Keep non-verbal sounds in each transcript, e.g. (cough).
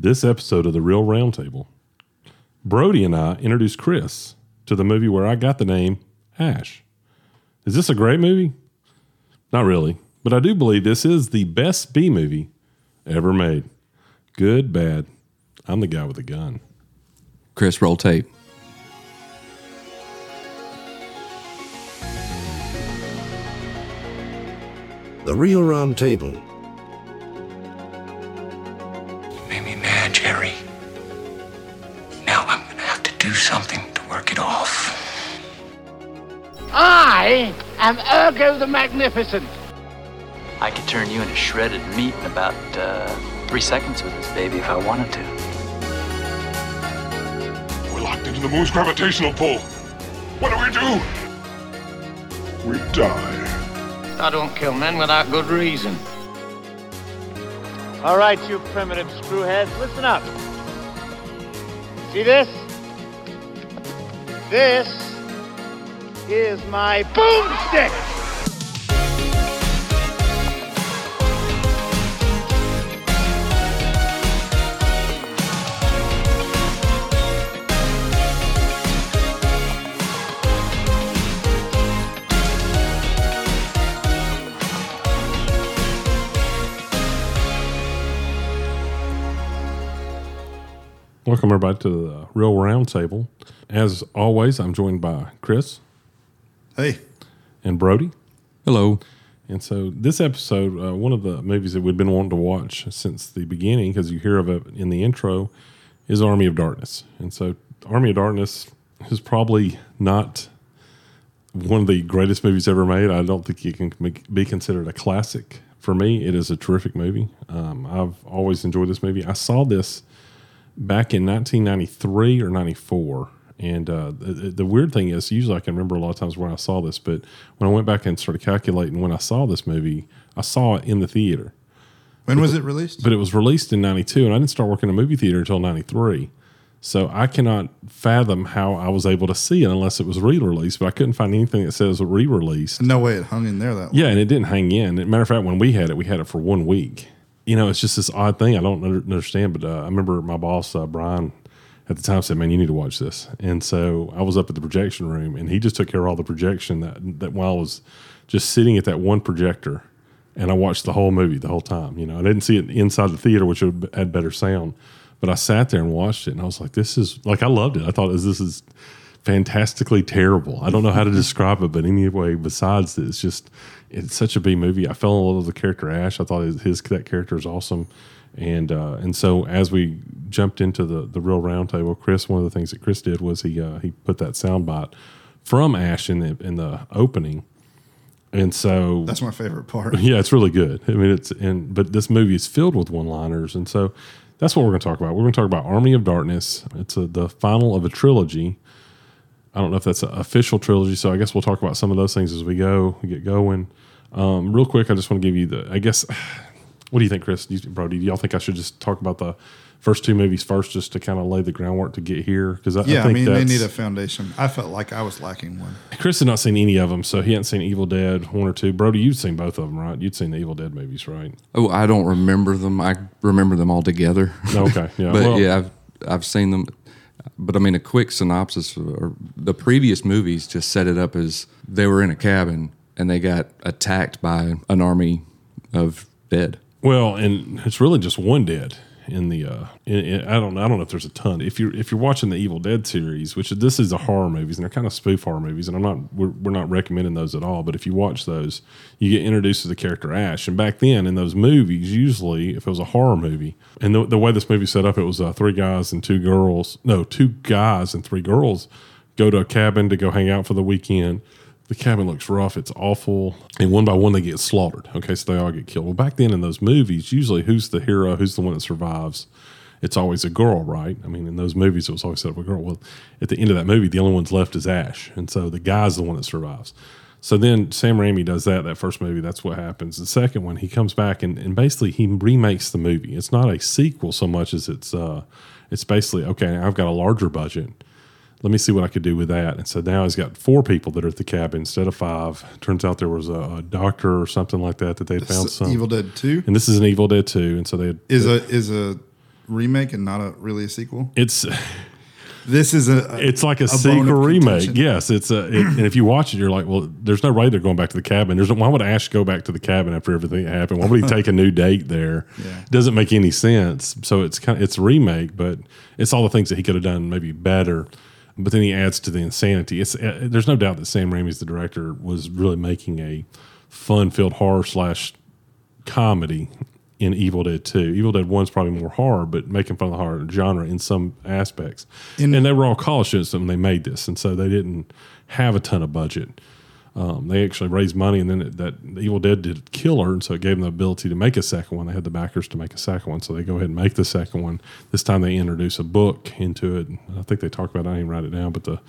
this episode of the Real Roundtable. Brodie and I introduced Chris to the movie where I got the name Ash. Is this a great movie? Not really, but I do believe this is the best B movie ever made. Good, bad. I'm the guy with the gun. Chris, roll tape. The Real Round Table. Am Ergo the Magnificent. I could turn you into shredded meat in about uh, three seconds with this baby if I wanted to. We're locked into the moon's gravitational pull. What do we do? We die. I don't kill men without good reason. All right, you primitive screwheads, listen up. See this? This is my boomstick. Welcome, everybody, to the Real Roundtable. As always, I'm joined by Chris Hey, and Brodie. Hello. And so, this episode, uh, one of the movies that we've been wanting to watch since the beginning, because you hear of it in the intro, is Army of Darkness. And so, Army of Darkness is probably not one of the greatest movies ever made. I don't think it can be considered a classic. For me, it is a terrific movie. Um, I've always enjoyed this movie. I saw this back in 1993 or 94. And uh, the, the weird thing is, usually I can remember a lot of times when I saw this, but when I went back and started calculating when I saw this movie, I saw it in the theater. when was it released? But it was released in 92, and I didn't start working in a movie theater until 93. So I cannot fathom how I was able to see it unless it was re released, but I couldn't find anything that says re released. no way it hung in there that long. Yeah, and it didn't hang in. As a matter of fact, when we had it, we had it for one week. You know, it's just this odd thing. I don't under- understand, but uh, I remember my boss, uh, Brian, at the time said, "Man, you need to watch this." And so I was up at the projection room, and he just took care of all the projection that that while I was just sitting at that one projector, and I watched the whole movie the whole time. You know, I didn't see it inside the theater, which had better sound, but I sat there and watched it, and I was like, "This is like I loved it. I thought this is." fantastically terrible. I don't know how to describe it, but anyway, besides that, it's just it's such a B movie. I fell in love with the character Ash. I thought his, his that character is awesome, and uh, and so as we jumped into the the real roundtable, Chris, one of the things that Chris did was he uh, he put that soundbite from Ash in the in the opening, and so That's my favorite part. (laughs) yeah, it's really good. I mean, it's and but this movie is filled with one-liners, and so that's what we're going to talk about. We're going to talk about Army of Darkness. It's a, the final of a trilogy. I don't know if that's an official trilogy, so I guess we'll talk about some of those things as we go, we get going. Um, real quick, I just want to give you the. I guess, what do you think, Chris? Do you, Brodie, do y'all think I should just talk about the first two movies first, just to kind of lay the groundwork to get here? Because I, Yeah, I I, think mean they need a foundation. I felt like I was lacking one. Chris had not seen any of them, so he hadn't seen Evil Dead one or two. Brodie, you've seen both of them, right? You'd seen the Evil Dead movies, right? Oh, I don't remember them. I remember them all together. Okay, (laughs) yeah. but well, yeah, I've I've seen them. But I mean, a quick synopsis or the previous movies just set it up as they were in a cabin and they got attacked by an army of dead. Well, and it's really just one dead in the. Uh, in, in- I don't. I don't know if there's a ton. If you're if you're watching the Evil Dead series, which this is a horror movies, and they're kind of spoof horror movies, and I'm not. We're, we're not recommending those at all. But if you watch those, you get introduced to the character Ash. And back then, in those movies, usually if it was a horror movie, and the, the way this movie set up, it was uh, three guys and two girls. No, two guys and three girls go to a cabin to go hang out for the weekend. The cabin looks rough. It's awful. And one by one, they get slaughtered. Okay, so they all get killed. Well, back then in those movies, usually who's the hero? Who's the one that survives? It's always a girl, right? I mean, in those movies, it was always set up a girl. Well, at the end of that movie, the only one's left is Ash. And so the guy's the one that survives. So then Sam Raimi does that, that first movie. That's what happens. The second one, he comes back and, and basically he remakes the movie. It's not a sequel so much as it's, uh, it's basically, okay, I've got a larger budget let me see what I could do with that. And so now he's got four people that are at the cabin instead of five. Turns out there was a, a doctor or something like that that they found some. Evil Dead Two and this is an Evil Dead 2. And so they is a is a remake and not a really a sequel? It's (laughs) This is a. it's like a, a sequel remake. contention. Yes, it's a. It, and if you watch it, you're like, well, there's no way they're going back to the cabin. There's no, why would Ash go back to the cabin after everything that happened? Why would he take a new (laughs) date there? Yeah. Doesn't make any sense. So it's kind of it's a remake, but it's all the things that he could have done maybe better. But then he adds to the insanity. It's uh, there's no doubt that Sam Raimi's the director was really making a fun-filled horror slash comedy in Evil Dead 2. Evil Dead 1's probably more horror, but making fun of the horror genre in some aspects. In- and they were all college students when they made this, and so they didn't have a ton of budget. Um, they actually raised money, and then it, that Evil Dead did Killer, and so it gave them the ability to make a second one. They had the backers to make a second one, so they go ahead and make the second one. This time they introduce a book into it. I think they talk about. it. I didn't write it down, but the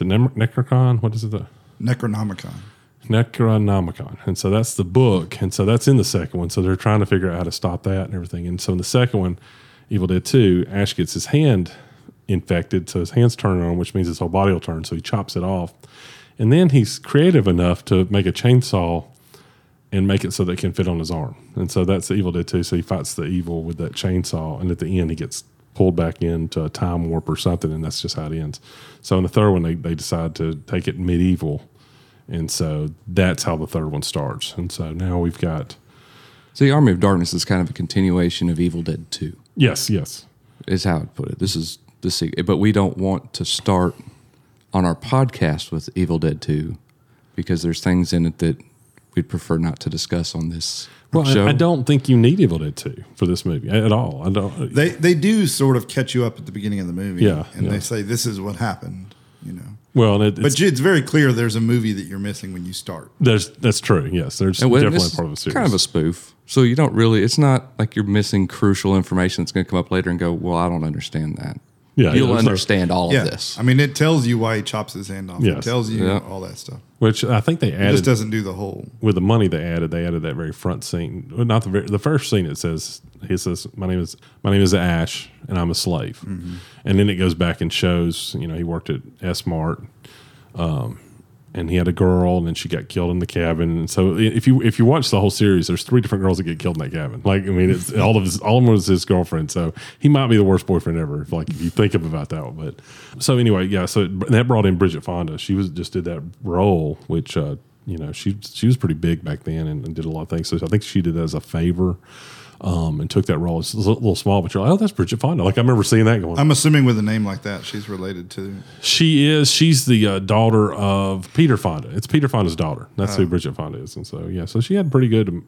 Nem- Necrocon? What is it? The Necronomicon. Necronomicon. And so that's the book. And so that's in the second one. So they're trying to figure out how to stop that and everything. And so in the second one, Evil Dead 2, Ash gets his hand infected. So his hand's turning on, which means his whole body will turn. So he chops it off. And then he's creative enough to make a chainsaw and make it so that it can fit on his arm. And so that's the Evil Dead 2. So he fights the evil with that chainsaw. And at the end, he gets pulled back into a time warp or something. And that's just how it ends. So in the third one, they, they decide to take it medieval. And so that's how the third one starts. And so now we've got, So the Army of Darkness is kind of a continuation of Evil Dead 2. yes, yes. Is how I'd put it. This is the se- but we don't want to start on our podcast with Evil Dead 2 because there's things in it that we'd prefer not to discuss on this Well, show. I, I don't think you need Evil Dead 2 for this movie at all. I don't. They they do sort of catch you up at the beginning of the movie. Yeah, and yeah. they say this is what happened. You know, well, it, it's, but it's very clear there's a movie that you're missing when you start. there's that's true. Yes, there's And definitely part of the is series. kind of a spoof. So you don't really. It's not like you're missing crucial information that's going to come up later and go. Well, I don't understand that. Yeah, you'll yeah, it's understand all Yeah, of this. I mean, it tells you why he chops his hand off. It tells you Yeah. all that stuff. which I think they It added just doesn't do the whole. with the money they added. They added that very front scene. Well, not the very, the first scene. It says he says my name is my name is Ash and I'm a slave, Mm-hmm. and then it goes back and shows you know he worked at S Mart. And he had a girl, and then she got killed in the cabin. And so, if you if you watch the whole series, there's three different girls that get killed in that cabin. Like, I mean, it's (laughs) all of his all of them was his girlfriend. So he might be the worst boyfriend ever. If, like, if you think about that. one. But so anyway, yeah. So it, that brought in Bridget Fonda. She was just did that role, which uh, you know she she was pretty big back then and, and did a lot of things. So I think she did that as a favor. Um, and took that role. It's a little, small, but you're like, oh, that's Bridget Fonda. Like I remember seeing that going. I'm assuming with a name like that, she's related to. She is. She's the uh, daughter of Peter Fonda. It's Peter Fonda's daughter. That's Oh. who Bridget Fonda is. And so, yeah. So she had pretty good.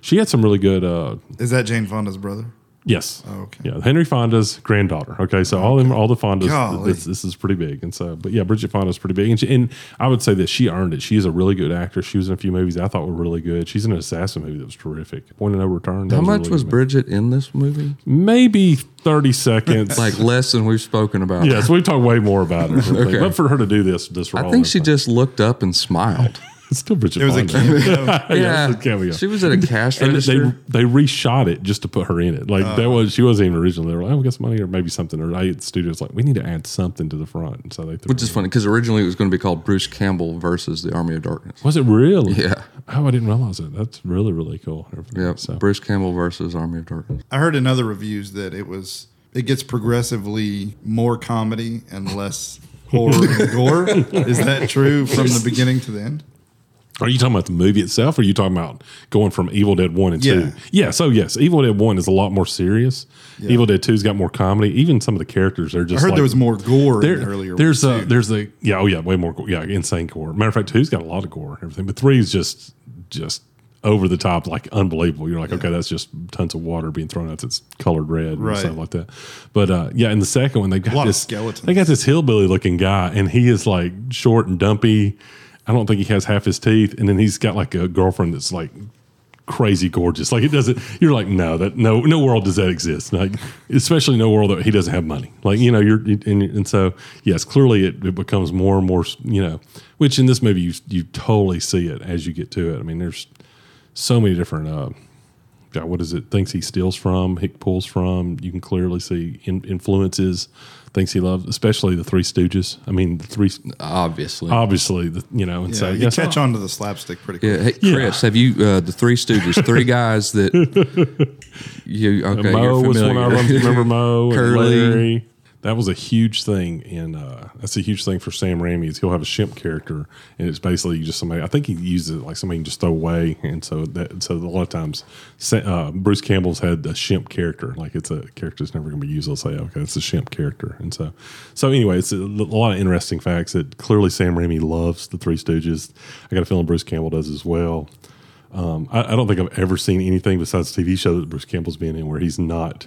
She had some really good. Uh, Is that Jane Fonda's brother? Yes. Oh, okay. Yeah, Henry Fonda's granddaughter. Okay, so all them, all the Fondas. This, this is pretty big. And so, but yeah, Bridget Fonda's pretty big. And, she, and I would say that she earned it. She is a really good actress. She was in a few movies I thought were really good. She's in an assassin movie that was terrific. Point of No Return. How a much really was good movie. Bridget in this movie? Maybe thirty seconds. Like less than we've spoken about. Yes, we talk way more about it. (laughs) Okay. But for her to do this, this role, I think she like- just looked up and smiled. It's still Bridget It was a Fonda. cameo. (laughs) Yeah, it's a cameo. She was at a cash and register. they they reshot it just to put her in it. Like oh. that was she wasn't even originally. They were like, oh, we got some money or maybe something. Or I, the studio's like, we need to add something to the front. And so they threw which is in. funny because originally it was going to be called Bruce Campbell versus the Army of Darkness. Was it really? Yeah. Oh, I didn't realize it. That's really really cool. Yeah, So Bruce Campbell versus Army of Darkness. I heard in other reviews that it was it gets progressively more comedy and less horror and gore. (laughs) Is that true from the beginning to the end? Are you talking about the movie itself? Or are you talking about going from Evil Dead one and two? Yeah. Yeah. So yes, Evil Dead one is a lot more serious. Evil Dead two's got more comedy. Even some of the characters are just. I heard like, there was more gore in There, the earlier. there's a too. there's a yeah oh yeah way more gore. yeah insane gore. Matter of fact, two's got a lot of gore and everything, but three's just just over the top like unbelievable. You're like okay, that's just tons of water being thrown out that's colored red Right. and stuff like that. But uh, yeah, in the second one they got lot of this skeletons. They got this hillbilly looking guy, and he is like short and dumpy. I don't think he has half his teeth, and then he's got like a girlfriend that's like crazy gorgeous. Like it doesn't. You're like, no, that no, no world does that exist. Like, especially no world that he doesn't have money. Like you know, you're and, and so yes, clearly it, it becomes more and more. You know, which in this movie you you totally see it as you get to it. I mean, there's so many different uh, God, what is it? Things he steals from, he pulls from. You can clearly see in, influences, things he loves, especially the Three Stooges. I mean, the three Obviously. obviously, the, you know, and Yeah, so you catch I- on to the slapstick pretty quick. yeah, hey, Chris, have you uh, the Three Stooges? Three (laughs) guys that you okay? Moe you're was one familiar. of them. Remember Moe and Curly. Larry? That was a huge thing in. Uh, that's a huge thing for Sam Raimi. Is he'll have a Shemp character, and it's basically just somebody. I think he uses it like somebody can just throw away, and so that so a lot of times, uh, Bruce Campbell's had a Shemp character, like it's a character that's never going to be used. They'll say, okay, it's a Shemp character, and so so anyway, it's a, a lot of interesting facts that clearly Sam Raimi loves the Three Stooges. I got a feeling Bruce Campbell does as well. Um, I, I don't think I've ever seen anything besides TV show that Bruce Campbell's been in where he's not,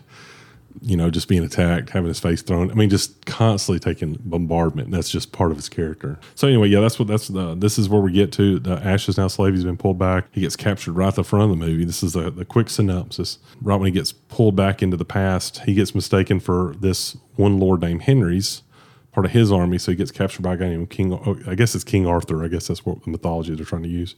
you know, just being attacked, having his face thrown. I mean, just constantly taking bombardment. That's just part of his character. So anyway, yeah, that's what that's the. This is where we get to. The Ash is now slave. He's been pulled back. He gets captured right at the front of the movie. This is the the quick synopsis. Right when he gets pulled back into the past, he gets mistaken for this one lord named Henry's part of his army. So he gets captured by a guy named King. I guess it's King Arthur. I guess that's what the mythology they're trying to use.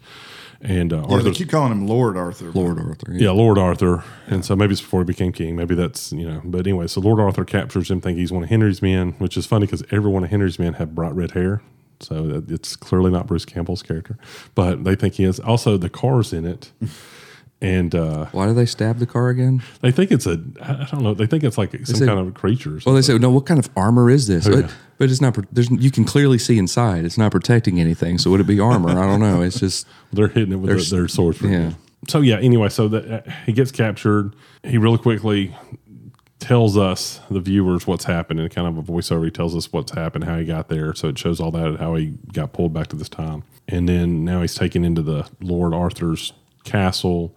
And uh, Yeah, they keep calling him Lord Arthur. Lord Arthur. yeah, Lord Arthur. And so maybe it's before he became king. Maybe that's, you know, but anyway, so Lord Arthur captures him, thinking he's one of Henry's men, which is funny because every one of Henry's men have bright red hair. So it's clearly not Bruce Campbell's character, but they think he is. Also, the car's in it. And uh, Why do they stab the car again? they think it's a, I don't know, they think it's like some kind of a creature. Well, they say, no. What kind of armor is this? Oh, but, yeah. but it's not. There's you can clearly see inside. It's not protecting anything. So would it be armor? I don't know. It's just (laughs) They're hitting it with their, their swords. yeah. So yeah. Anyway, so that uh, he gets captured. He really quickly tells us the viewers what's happened and kind of a voiceover. He tells us what's happened, how he got there. So it shows all that, how he got pulled back to this time, and then now he's taken into the Lord Arthur's castle,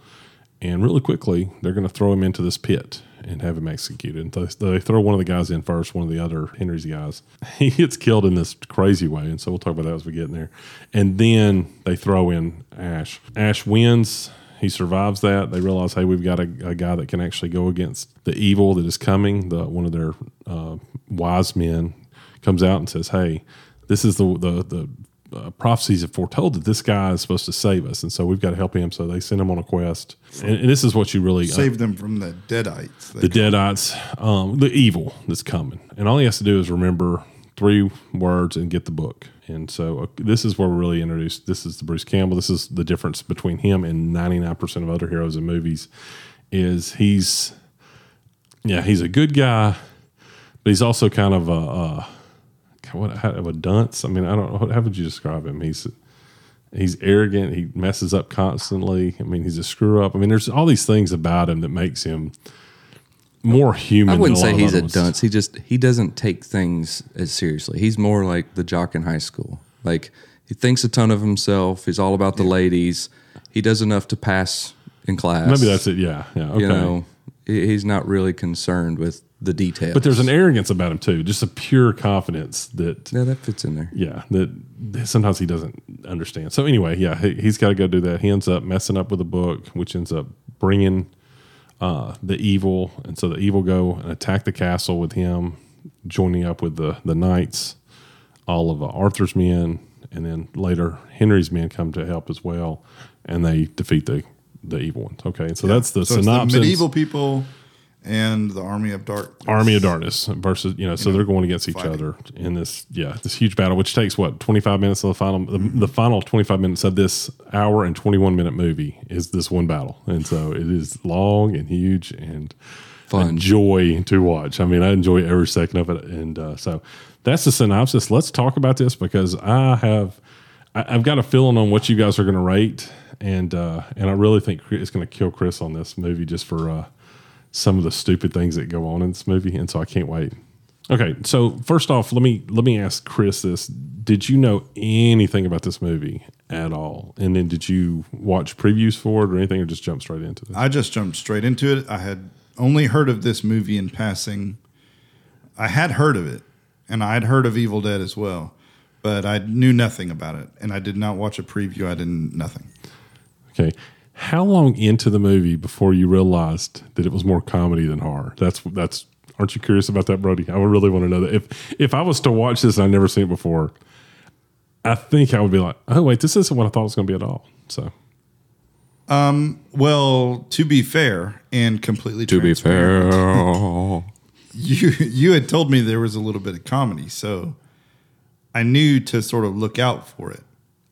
and really quickly they're going to throw him into this pit and have him executed. And they, they throw one of the guys in first, one of the other Henry's guys. (laughs) He gets killed in this crazy way, and so we'll talk about that as we get in there. And then they throw in Ash. Ash wins. He survives that. They realize, hey, we've got a, a guy that can actually go against the evil that is coming. The one of their uh, wise men comes out and says, hey, this is the the the uh, prophecies have foretold that this guy is supposed to save us, and so we've got to help him. So they send him on a quest, and, and this is what you really uh, Save them from the Deadites. the Deadites, um, the evil that's coming, and all he has to do is remember three words and get the book. And so uh, this is where we're really introduced. This is the Bruce Campbell. This is the difference between him and ninety nine percent of other heroes in movies. Is he's yeah he's a good guy, but he's also kind of a, a what how, of a dunce. I mean I don't how would you describe him. He's he's arrogant. He messes up constantly. I mean he's a screw up. I mean there's all these things about him that makes him more human. I wouldn't say he's a dunce. He just he doesn't take things as seriously. He's more like the jock in high school. Like he thinks a ton of himself. He's all about the ladies. He does enough to pass in class. Maybe that's it. Yeah, yeah. Okay. You know, he's not really concerned with the details. but there's an arrogance about him too, just a pure confidence that yeah, that fits in there. yeah that sometimes he doesn't understand. So anyway, yeah, he, he's got to go do that. He ends up messing up with a book, which ends up bringing uh, the evil, and so the evil go and attack the castle with him, joining up with the the knights, all of uh, Arthur's men, and then later Henry's men come to help as well, and they defeat the the evil ones. Okay, so that's the So it's the synopsis. medieval people and the army of dark. Army of Darkness versus you know, so they're going against each fighting. other in this yeah this huge battle, which takes what twenty five minutes of the final the, the final twenty five minutes of this hour and twenty one minute movie is this one battle, and so it is long and huge and Fun. a joy to watch. I mean, I enjoy every second of it, and uh, so that's the synopsis. Let's talk about this because I have I, I've got a feeling on what you guys are going to rate, and uh, and I really think it's going to kill Chris on this movie just for. Uh, some of the stupid things that go on in this movie, and so I can't wait. Okay, so first off, let me let me ask Chris this: Did you know anything about this movie at all? And then did you watch previews for it or anything, or just jump straight into it? I just jumped straight into it. I had only heard of this movie in passing. I had heard of it, and I had heard of Evil Dead as well, but I knew nothing about it, and I did not watch a preview. I didn't nothing. Okay, how long into the movie before you realized that it was more comedy than horror? That's that's. Aren't you curious about that, Brodie? I would really want to know that. If if I was to watch this and I'd never seen it before, I think I would be like, oh wait, this isn't what I thought it was going to be at all. So um, Well, to be fair and completely To be fair, (laughs) you you had told me there was a little bit of comedy, so I knew to sort of look out for it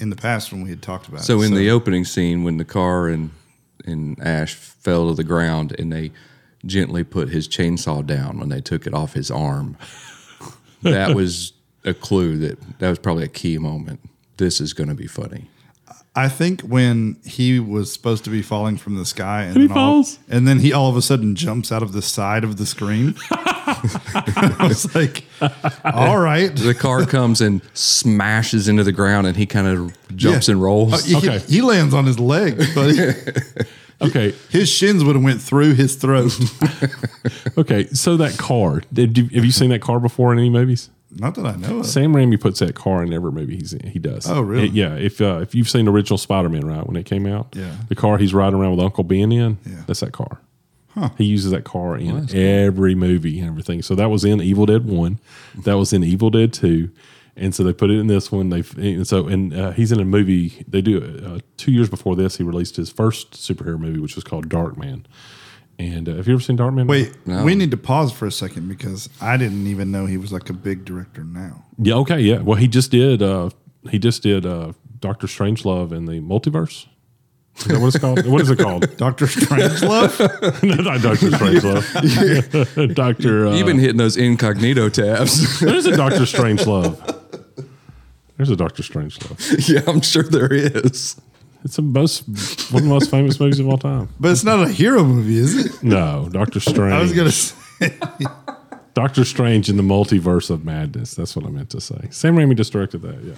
in the past when we had talked about so it. in the opening scene when the car and and Ash fell to the ground and they gently put his chainsaw down when they took it off his arm, (laughs) that was a clue that that was probably a key moment. This is going to be funny. I think when he was supposed to be falling from the sky and, he all, falls? and then he all of a sudden jumps out of the side of the screen. (laughs) (laughs) I was like, all right. The car comes and smashes into the ground, and he kind of jumps Yeah. and rolls. Uh, he, Okay. he lands on his leg, but he- (laughs) Okay, his shins would have went through his throat. (laughs) okay. So that car, did you, have you seen that car before in any movies? Not that I know of. Sam Raimi puts that car in every movie he's in. He does. Oh, really? It- yeah. If uh, if you've seen the original Spider Man, right when it came out, Yeah. the car he's riding around with Uncle Ben in, Yeah. that's that car. He uses that car in every movie and everything. So that was in Evil Dead One, that was in Evil Dead Two, and so they put it in this one. They and so and uh, he's in a movie. They do uh, two years before this. He released his first superhero movie, which was called Darkman. And uh, have you ever seen Dark Man? Wait, No. we need to pause for a second because I didn't even know he was like a big director now. Yeah. Okay. Yeah. Well, he just did. Uh, he just did uh, Doctor Strangelove in the multiverse. Is that what it's called? what is it called? (laughs) Doctor Strangelove? (laughs) No, Not Doctor Strangelove. (laughs) Doctor. Uh, You've been hitting those incognito tabs. there's a Doctor Strangelove. There's a Doctor Strangelove. yeah, I'm sure there is. It's the most one of the most famous movies of all time. but it's not a hero movie, is it? No, Doctor Strange. I was going to say. Doctor Strange in the multiverse of madness. That's what I meant to say. Sam Raimi just directed that. Yeah.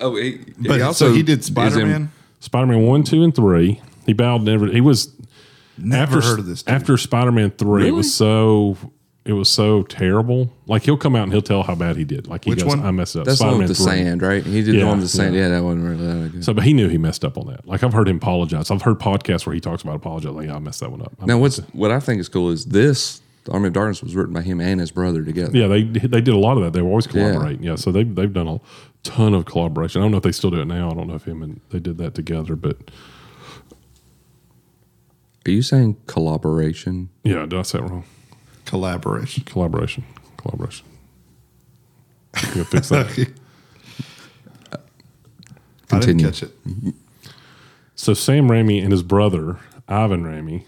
Oh, he, But he also so he did Spider Man. Spider Man one, two, and three. He bowed never. He was Never after heard of this. dude. after Spider Man three. It was so it was so terrible. Like he'll come out and he'll tell how bad he did. Like he Which goes, one? "I messed up." That's the one with the 3. sand, right? He did the one with the sand. yeah. Yeah, that wasn't really that good. So, but he knew he messed up on that. Like I've heard him apologize. I've heard podcasts where he talks about apologizing. Like, yeah, I messed that one up. I now, what's it. what I think is cool is this. The Army of Darkness was written by him and his brother together. Yeah, they they did a lot of that. They were always collaborating. Yeah, so they they've done a ton of collaboration. I don't know if they still do it now. I don't know if him and they did that together, but Are you saying collaboration? yeah, did I say it wrong? collaboration. Collaboration, collaboration. You fix that? (laughs) I didn't catch it. So Sam Raimi and his brother Ivan Raimi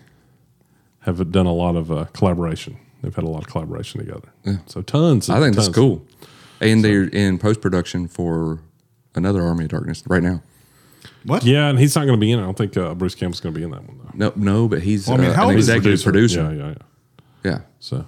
have done a lot of uh, collaboration. They've had a lot of collaboration together. Yeah. So tons. Of, I think that's cool. And they're in post production for another Army of Darkness right now. What? Yeah, and he's not going to be in it. I don't think uh, Bruce Campbell's going to be in that one though. No, no, but he's Well, I mean, uh, how an old is executive producer. Yeah, yeah, yeah. Yeah. So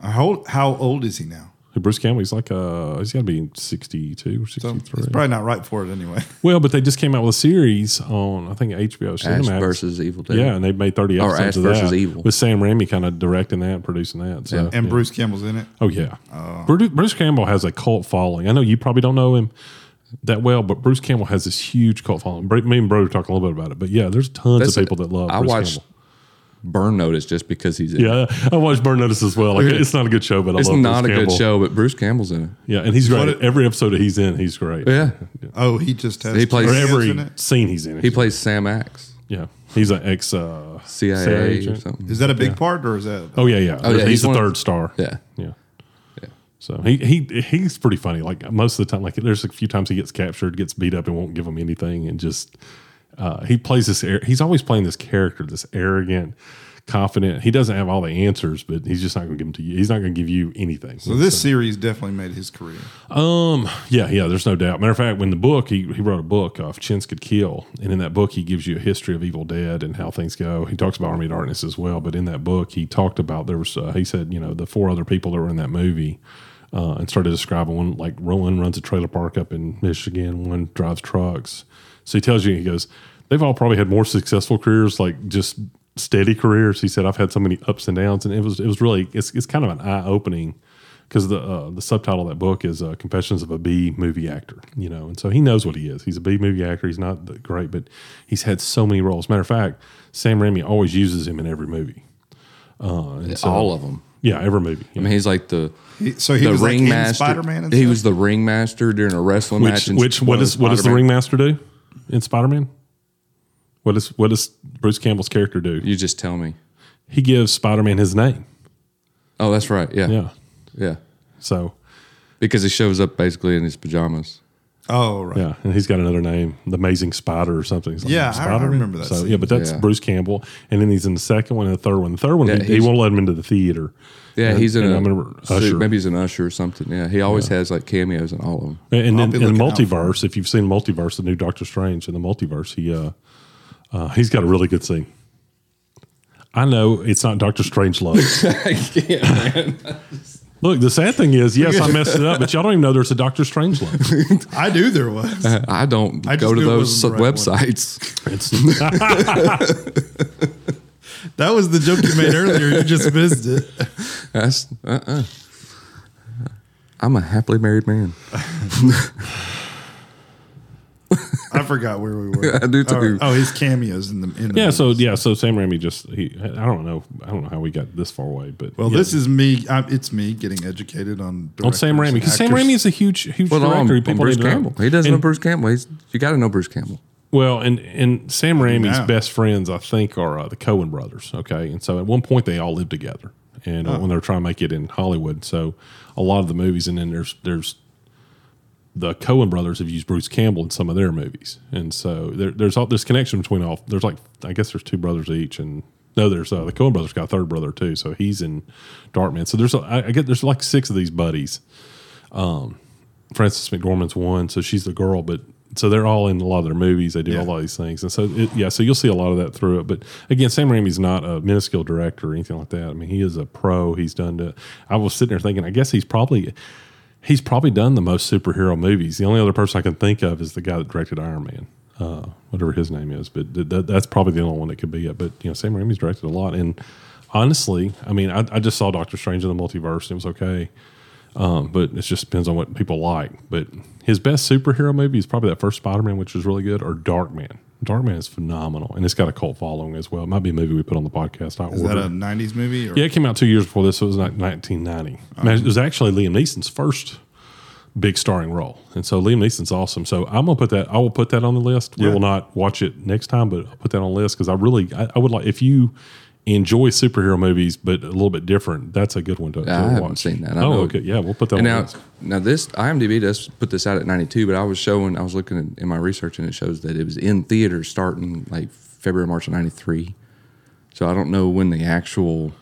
How, how old is he now? Hey, Bruce Campbell, he's like uh he's got to be 62 or So 63. he's probably not right for it anyway. (laughs) well, but they just came out with a series on I think HBO Ash Cinemax. versus Evil Dead. Yeah, and they made 30 episodes Or Ash of versus that Evil. with Sam Raimi kind of directing that, and producing that. So, And yeah. Bruce Campbell's in it. Oh yeah, Bruce, Bruce Campbell has a cult following. I know you probably don't know him that well, but Bruce Campbell has this huge cult following. Me and Brodie talk a little bit about it, but yeah, there's tons That's- of people that love. I Bruce watched Campbell. Burn Notice just because he's in it. Yeah, I watched Burn Notice as well. Like, it's not a good show, but I It's love not Bruce a good show, but Bruce Campbell's in it. Yeah, and he's great. What- every episode that he's in, he's great. Yeah. Oh, he just has. He plays- or cameos every in it? scene he's in. He plays Sam Axe, Yeah, he's an ex uh, CIA, or agent. something. Is that a big Yeah. part or is that? Oh yeah, yeah. Oh, yeah, he's, he's the one of- third star. Yeah. yeah. Yeah. So he he he's pretty funny. Like most of the time, like there's a few times he gets captured, gets beat up, and won't give him anything, and just uh, he plays this. He's always playing this character, this arrogant, confident. He doesn't have all the answers, but he's just not going to give them to you. He's not going to give you anything. So this series definitely made his career. Um, yeah, yeah, there's no doubt. Matter of fact, when the book, he, he wrote a book, If Chins Could Kill. And in that book, he gives you a history of Evil Dead and how things go. He talks about Army of Darkness as well. But in that book, he talked about there was, uh, he said, you know, the four other people that were in that movie uh, and started describing one, like one runs a trailer park up in Michigan, one drives trucks. So he tells you, he goes, they've all probably had more successful careers, like just steady careers. He said, I've had so many ups and downs. And it was, it was really, it's, it's kind of an eye opening because the uh, the subtitle of that book is uh, "Confessions of a B movie actor," you know, and so he knows what he is. He's a B movie actor. He's not that great, but he's had so many roles. Matter of fact, Sam Raimi always uses him in every movie. Uh, and so- All of them. yeah, every movie. I mean, he's like the He, so he the was like ringmaster. Spider Man. he was the ringmaster during a wrestling which match. which what one of is what does the ringmaster do in Spider Man? What does what does Bruce Campbell's character do? You just tell me. He gives Spider Man his name. Oh, that's right. Yeah. Yeah. Yeah. So Because he shows up basically in his pajamas. Oh, right. yeah, and he's got another name, the Amazing Spider or something. Like, Yeah, I- I Spider-Man? remember that So scene. yeah, but that's Yeah. Bruce Campbell, and then he's in the second one and the third one. The third one, Yeah, he, he won't let him into the theater. Yeah, And- he's in and a I remember so Usher. maybe he's an usher or something. Yeah, he always has like cameos in all of them. And, and then in the looking out for multiverse, if you've seen multiverse, the new Doctor Strange in the multiverse, he uh, uh, he's got a really good scene. I know it's not Doctor Strange love. (laughs) (laughs) Look, the sad thing is, yes, I messed it up, but y'all don't even know there's a Doctor Strange love. (laughs) I knew there was. (laughs) I don't I just go to knew it those wasn't the right websites. It's (laughs) That was the joke you made earlier. You just missed it. That's uh uh I'm a happily married man. I forgot where we were. (laughs) I do too. Oh, oh, his cameos in the in the yeah. So yeah. So Sam Raimi just he. I don't know. I don't know how we got this far away, but Well, yeah. this is me. I, it's me getting educated on on Sam directors Raimi and because Sam actors. Raimi is a huge, huge Well, no, on, director. on People Bruce need to know. Campbell. He doesn't know Bruce Campbell. He's you got to know Bruce Campbell. Well, and and Sam Raimi's now. best friends, I think, are uh, the Coen brothers. Okay, and so at one point they all lived together, and uh, when they were trying to make it in Hollywood, so a lot of the movies, and then there's there's the Coen brothers have used Bruce Campbell in some of their movies, and so there, there's all this connection between all. There's like I guess there's two brothers each, and no, there's uh, the Coen brothers got a third brother too, so he's in Darkman. So there's a, I, I get there's like six of these buddies. Frances McDormand's one, so she's the girl, but so they're all in a lot of their movies. They do Yeah. all of these things, and so it, yeah, so you'll see a lot of that through it. But again, Sam Raimi's not a minuscule director or anything like that. I mean, he is a pro. He's done it. I was sitting there thinking, I guess he's probably he's probably done the most superhero movies. The only other person I can think of is the guy that directed Iron Man, uh, whatever his name is. But th- th- that's probably the only one that could be it. But you know, Sam Raimi's directed a lot, and honestly, I mean, I, I just saw Doctor Strange in the Multiverse. And it was okay. Um, but it just depends on what people like. But his best superhero movie is probably that first Spider Man, which was really good, or Darkman. Darkman is phenomenal, and it's got a cult following as well. It might be a movie we put on the podcast. I Is that a '90s movie? Or? yeah, it came out two years before this. So it was like 1990. Man, It was actually Liam Neeson's first big starring role, and so Liam Neeson's awesome. So I'm gonna put that. I will put that on the list. We will not watch it next time, but I'll put that on the list because I really, I, I would like if you enjoy superhero movies, but a little bit different. That's a good one to, to I haven't watch. seen that. I oh, know- okay, yeah, we'll put that And on now, list. now this IMDb does put this out at 92, but I was showing, I was looking in, in my research, and it shows that it was in theaters starting like February, March of 93. So I don't know when the actual,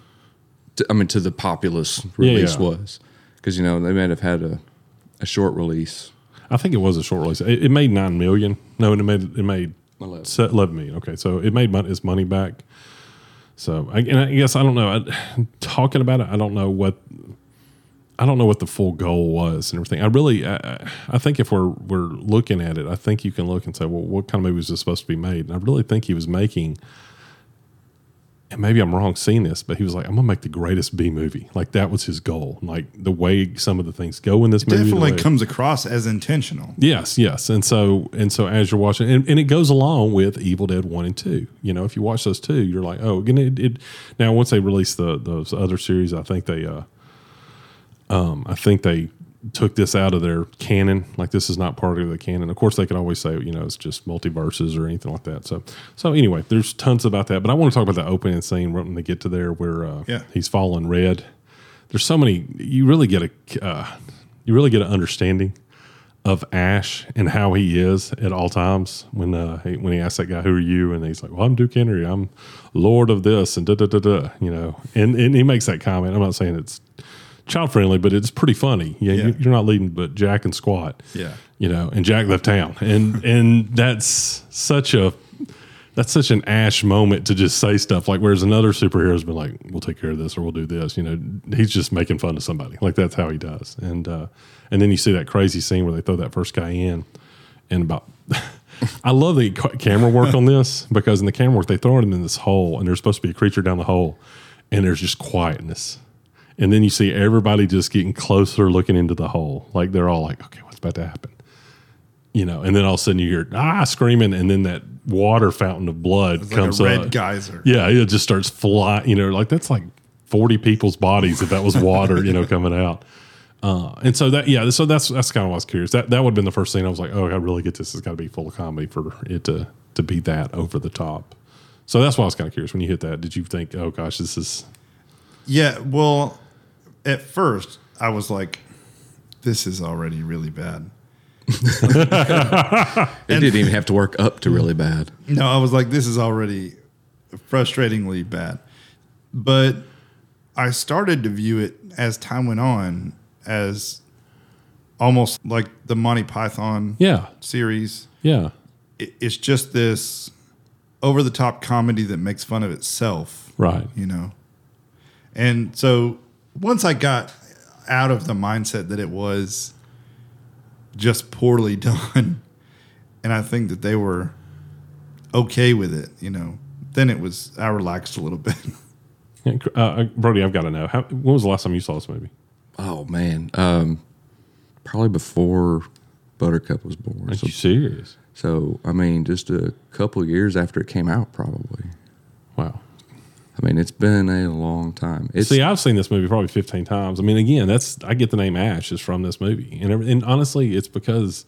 t- I mean, to the populace Yeah, release yeah. was, because you know they might have had a, a short release. I think it was a short release. It, it made nine million. No, it made it made Eleven. se- eleven million. Okay, so it made mon- its money back. So, I, and I guess I don't know. I, talking about it, I don't know what I don't know what the full goal was and everything. I really, I, I think if we're we're looking at it, I think you can look and say, well, what kind of movie was this supposed to be made? And I really think he was making. And maybe I'm wrong seeing this, but he was like, "I'm gonna make the greatest B movie." Like that was his goal. Like the way some of the things go in this movie, Definitely way- comes across as intentional. Yes, yes, and so and so as you're watching, and, and it goes along with Evil Dead one and two. You know, if you watch those two, you're like, oh, again, it, it now once they release the those other series, I think they, uh, um, I think they took this out of their canon. Like this is not part of the canon. Of course, they can always say, you know, it's just multiverses or anything like that. So, so anyway, there's tons about that. But I want to talk about the opening scene when they get to there where uh, Yeah. he's fallen red. There's so many. You really get a, uh, you really get an understanding of Ash and how he is at all times. When uh, he, when he asks that guy, "Who are you?" and he's like, "Well, I'm Duke Henry. I'm Lord of this," and da da da da. You know, and and he makes that comment. I'm not saying it's child friendly, but it's pretty funny. Yeah, Yeah. You, you're not leading, but Jack and Squat. Yeah. you know, and Jack left town, and and that's such a that's such an Ash moment to just say stuff like. Whereas another superhero's been like, "We'll take care of this," or "We'll do this." You know, he's just making fun of somebody. Like that's how he does. And uh, and then you see that crazy scene where they throw that first guy in, and about. (laughs) I love the camera work on this because in the camera work they throw him in this hole, and there's supposed to be a creature down the hole, and there's just quietness. And then you see everybody just getting closer, looking into the hole. Like they're all like, okay, what's about to happen? You know, and then all of a sudden you hear ah screaming, and then that water fountain of blood It's comes like a red up. geyser. Yeah, it just starts flying. You know, like that's like forty people's bodies if that was water. you know, coming out. Uh, and so that yeah, so that's that's kind of what I was curious. That that would have been the first thing I was like, oh, I really get this. It's got to be full of comedy for it to to be that over the top. So that's why I was kind of curious when you hit that. Did you think, oh gosh, this is Yeah, well, at first I was like, this is already really bad. (laughs) It didn't even have to work up to really bad. No, I was like, this is already frustratingly bad. But I started to view it as time went on as almost like the Monty Python yeah, series. yeah, It- It's just this over the top comedy that makes fun of itself. right, you know. And so once I got out of the mindset that it was just poorly (laughs) done, and I think that they were okay with it, you know, then it was I relaxed a little bit. (laughs) Uh, Brodie, I've got to know. How, when was the last time you saw this movie? Oh man, um, probably before Buttercup was born. Are So, you serious? so I mean, just a couple years after it came out, probably. Wow. I mean, it's been a long time. It's See, I've seen this movie probably 15 times. I mean, again, that's I get the name Ash is from this movie, and and honestly, it's because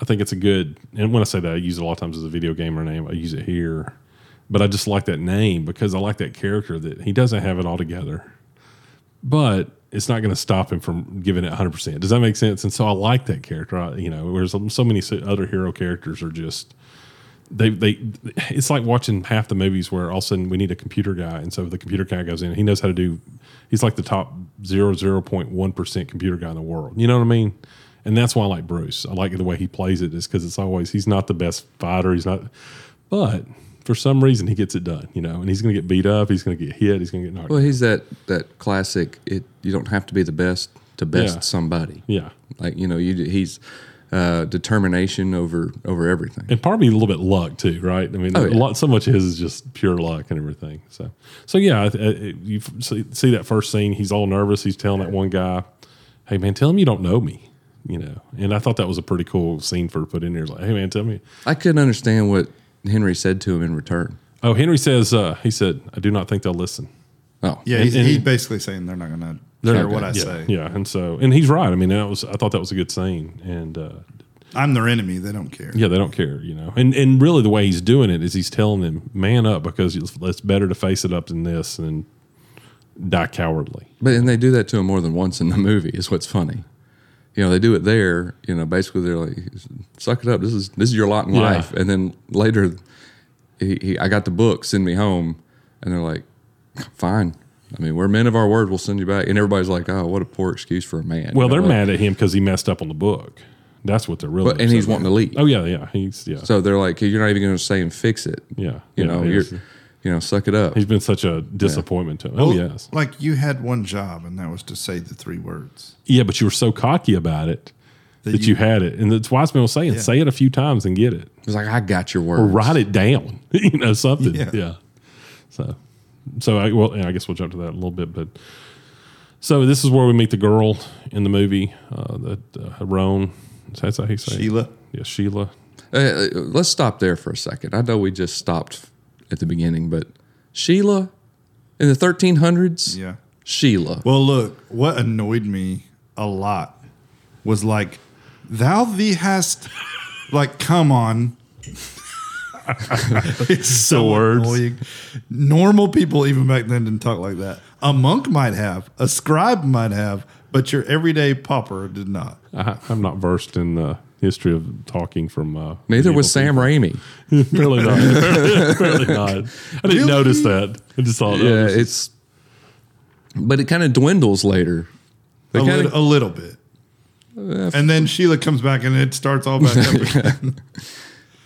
I think it's a good. And when I say that, I use it a lot of times as a video gamer name. I use it here, but I just like that name because I like that character that he doesn't have it all together, but it's not going to stop him from giving it 100. percent Does that make sense? And so I like that character. I, you know, whereas so many other hero characters are just they they it's like watching half the movies where all of a sudden we need a computer guy. And so the computer guy goes in he knows how to do he's like the top 0.1% computer guy in the world. You know what i mean? And that's why i like bruce. I like the way he plays it is because it's always he's not the best fighter. He's not but for some reason he gets it done you know and he's going to get beat up. He's going to get hit. He's going to get knocked well, he's that that classic. It you don't have to be the best to best Yeah. somebody. yeah. Like you know, you he's uh, determination over over everything. and probably a little bit luck too, right? I mean, Oh, a yeah. lot, so much of his is just pure luck and everything. So, so yeah, I- I- you see, see that first scene. He's all nervous. He's telling that one guy, "Hey man, tell him you don't know me," you know. And I thought that was a pretty cool scene for to put in there. Like, hey man, tell me. I couldn't understand what Henry said to him in return. Oh, Henry says, uh, he said, "I do not think they'll listen." Oh, Yeah, And- he's, and- he's basically saying they're not going to They're care what I yeah, say. Yeah, and so and he's right. I mean, that was I thought that was a good scene, and uh, I'm their enemy. They don't care. yeah, they don't care, you know. And and really, the way he's doing it is he's telling them, "Man up," because it's, it's better to face it up than this and die cowardly. But and they do that to him more than once in the movie. Is what's funny. You know, they do it there. You know, basically they're like, "Suck it up. This is this is your lot in Yeah. life." And then later, he, he, I got the book. Send me home. And they're like, "Fine. I mean, we're men of our word. We'll send you back." And everybody's like, "Oh, what a poor excuse for a man." Well, You know, they're like- mad at him because he messed up on the book. That's what they're really. But- and he's wanting to leave. Oh yeah, yeah. He's yeah, So they're like, "You're not even going to say and fix it." yeah. You yeah, know, you're, you know, suck it up. he's been such a disappointment to him. Well, oh yes, Like you had one job, and that was to say the three words. yeah. But you were so cocky about it that, That you, you- had it, and that's why Wiseman was saying, Yeah. say it a few times and get it, It's like I got your word. or write it down. (laughs) you know something. Yeah. Yeah. So, so I well, I guess we'll jump to that a little bit, but. So this is where we meet the girl in the movie, uh, that uh, Roan. That's how he says Sheila. Yeah, Sheila. Uh, uh, let's stop there for a second. I know we just stopped at the beginning, but Sheila in the 1300s, Yeah. Sheila. Well, look, what annoyed me a lot was like, thou thee hast, like, come on. (laughs) it's so words. annoying. Normal people, even back then, didn't talk like that. A monk might have, a scribe might have, but your everyday pauper did not. I, I'm not versed in the history of talking from. Uh, Neither medieval was Sam Raimi. people. (laughs) Really not. (laughs) Apparently not. I didn't Really? notice that. I just thought. Yeah, this it's, but it kind of dwindles later. A, kinda- lit- a little bit. and then Sheila comes back and it starts all back up again.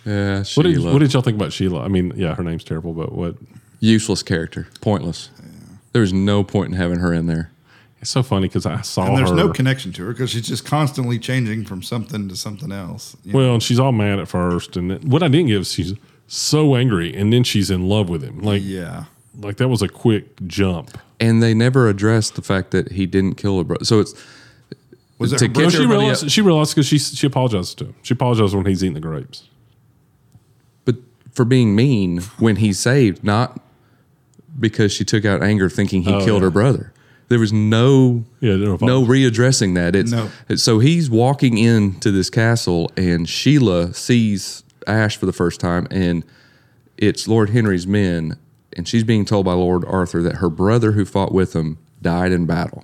Yeah, What Sheila. did, what did y'all think about Sheila? I mean, yeah, her name's terrible, but what? Useless character, pointless. There was no point in having her in there. It's so funny because I saw and there's her. no connection to her because she's just constantly changing from something to something else. you know? well, and she's all mad at first, and then- what I didn't give is she's so angry, and then she's in love with him. Like, yeah. like that was a quick jump. And they never addressed the fact that he didn't kill her brother. So it's Was it to her catch No, brother? she everybody realized. up. She realized because she she apologizes to him. She apologizes when he's eating the grapes. But for being mean when he saved, not because she took out anger thinking he Oh, killed yeah. her brother. There was no Yeah, no, no readdressing that. It's No. so he's walking into this castle and Sheila sees Ash for the first time, and it's Lord Henry's men, and she's being told by Lord Arthur that her brother who fought with him died in battle.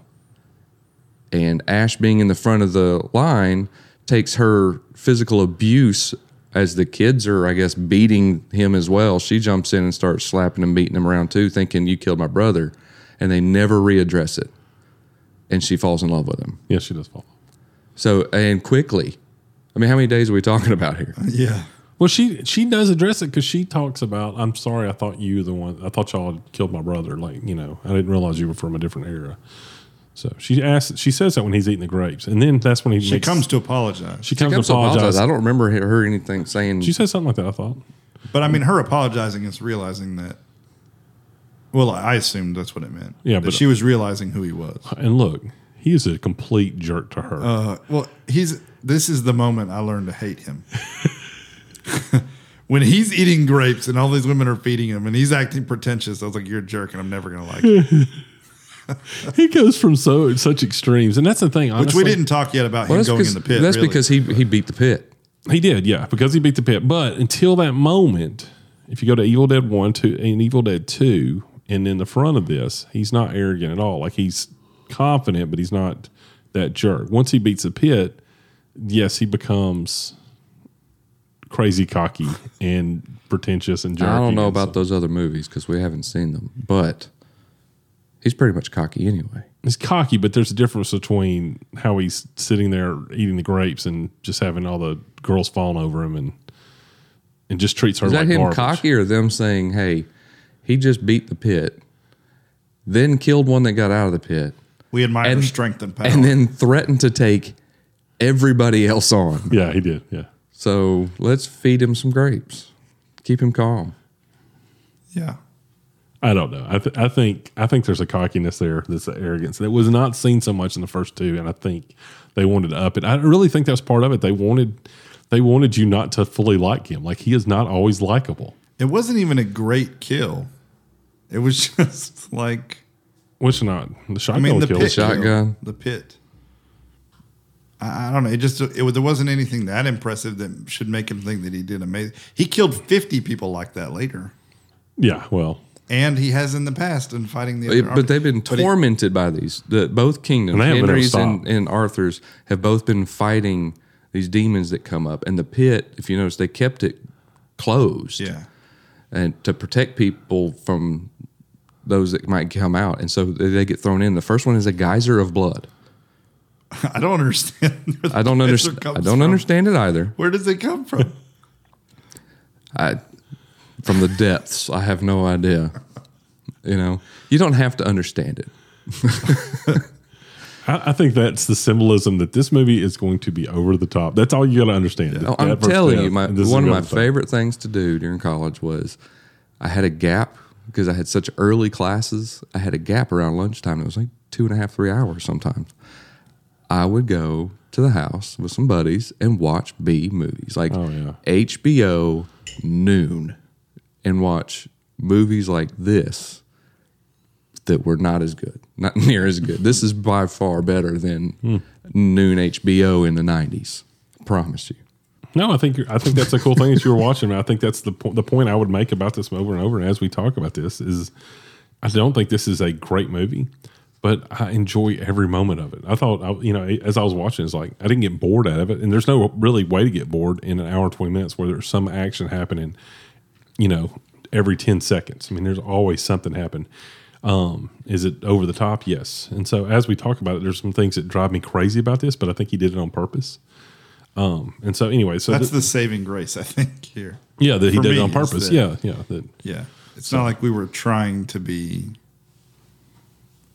And Ash, being in the front of the line, takes her physical abuse as the kids are, I guess, beating him as well. She jumps in and starts slapping and beating him around too, thinking, You killed my brother. And they never readdress it. And she falls in love with him. Yeah, she does fall. So, and quickly. I mean, how many days are we talking about here? (laughs) Yeah. Well, she she does address it because she talks about. I'm sorry, I thought you the one. I thought y'all had killed my brother. Like you know, I didn't realize you were from a different era. So she asks. She says that when he's eating the grapes, and then that's when he She makes, comes to apologize. She comes, Comes to to apologize. apologize. I don't remember her her anything saying. She says something like that. I thought. But I mean, her apologizing is realizing that. Well, I assumed that's what it meant. Yeah, that but- she was realizing who he was. And look, he is a complete jerk to her. Uh, well, he's. This is the moment I learned to hate him. (laughs) when he's eating grapes and all these women are feeding him, and he's acting pretentious, I was like, "You're a jerk, and I'm never gonna like you." (laughs) he goes from so such extremes, and that's the thing. Which we didn't talk yet about Well, him going in the pit. that's really. because he, he beat the pit. He did, yeah, because he beat the pit. But until that moment, if you go to Evil Dead One, Two, and Evil Dead Two, and in the front of this, he's not arrogant at all. Like he's confident, but he's not that jerk. Once he beats the pit, yes, he becomes crazy cocky and pretentious and jerky. I don't know about stuff. those other movies because we haven't seen them, but he's pretty much cocky anyway. He's cocky, but there's a difference between how he's sitting there eating the grapes and just having all the girls falling over him and and just treats her Is that like him garbage. cocky or them saying, hey, he just beat the pit, then killed one that got out of the pit, we admire and- strength and power. and then threatened to take everybody else on? Yeah, he did. Yeah. So let's feed him some grapes, keep him calm. yeah, I don't know. I, th- I think I think there's a cockiness there. That's an arrogance that was not seen so much in the first two, and I think they wanted to up it. I really think that's part of it. They wanted they wanted you not to fully like him. Like he is not always likable. it wasn't even a great kill. It was (laughs) just like Which not the I shotgun mean the kill. pit kill, Shotgun. the pit. I, I don't know. It just it there wasn't anything that impressive that should make him think that he did amazing. He killed fifty people like that later, Yeah, well, and he has in the past in fighting the. But, army. they've been But he- tormented by these. The, both kingdoms, And they haven't been able to Henry's and, and Arthur's, have both been fighting these demons that come up. And the pit, if you notice, they kept it closed. yeah, and to protect people from those that might come out. And so they they get thrown in. The first one is a geyser of blood. (laughs) I don't understand. (laughs) I don't understand. I don't from. understand it either. Where does it come from? (laughs) I, from the depths, I have no idea. You know, you don't have to understand it. (laughs) I, think that's the symbolism that this movie is going to be over the top. That's all you got to understand. Oh, I'm telling you, my, one of my favorite things to do during college was I had a gap because I had such early classes. I had a gap around lunchtime. It was like two and a half, three hours sometimes. I would go to the house with some buddies and watch B movies like Oh, yeah. HBO noon and watch movies like this that were not as good, not (laughs) near as good. This is by far better than Hmm. noon HBO in the 90s. I promise you. No, I think I think that's a cool thing that you were watching. I think that's the po- the point I would make about this over and over. And as we talk about this, is I don't think this is a great movie, but I enjoy every moment of it. I thought, I, you know, as I was watching, it's like I didn't get bored out of it, and there's no really way to get bored in an hour and twenty minutes where there's some action happening. You know, every ten seconds. I mean, there's always something happen. Um, is it over the top? Yes. And so as we talk about it, there's some things that drive me crazy about this, but I think he did it on purpose. Um, and so anyway, so That's th- the saving grace, I think. Here, yeah, that he for did it on purpose. that- Yeah, yeah. That, yeah. It's not like we were trying to be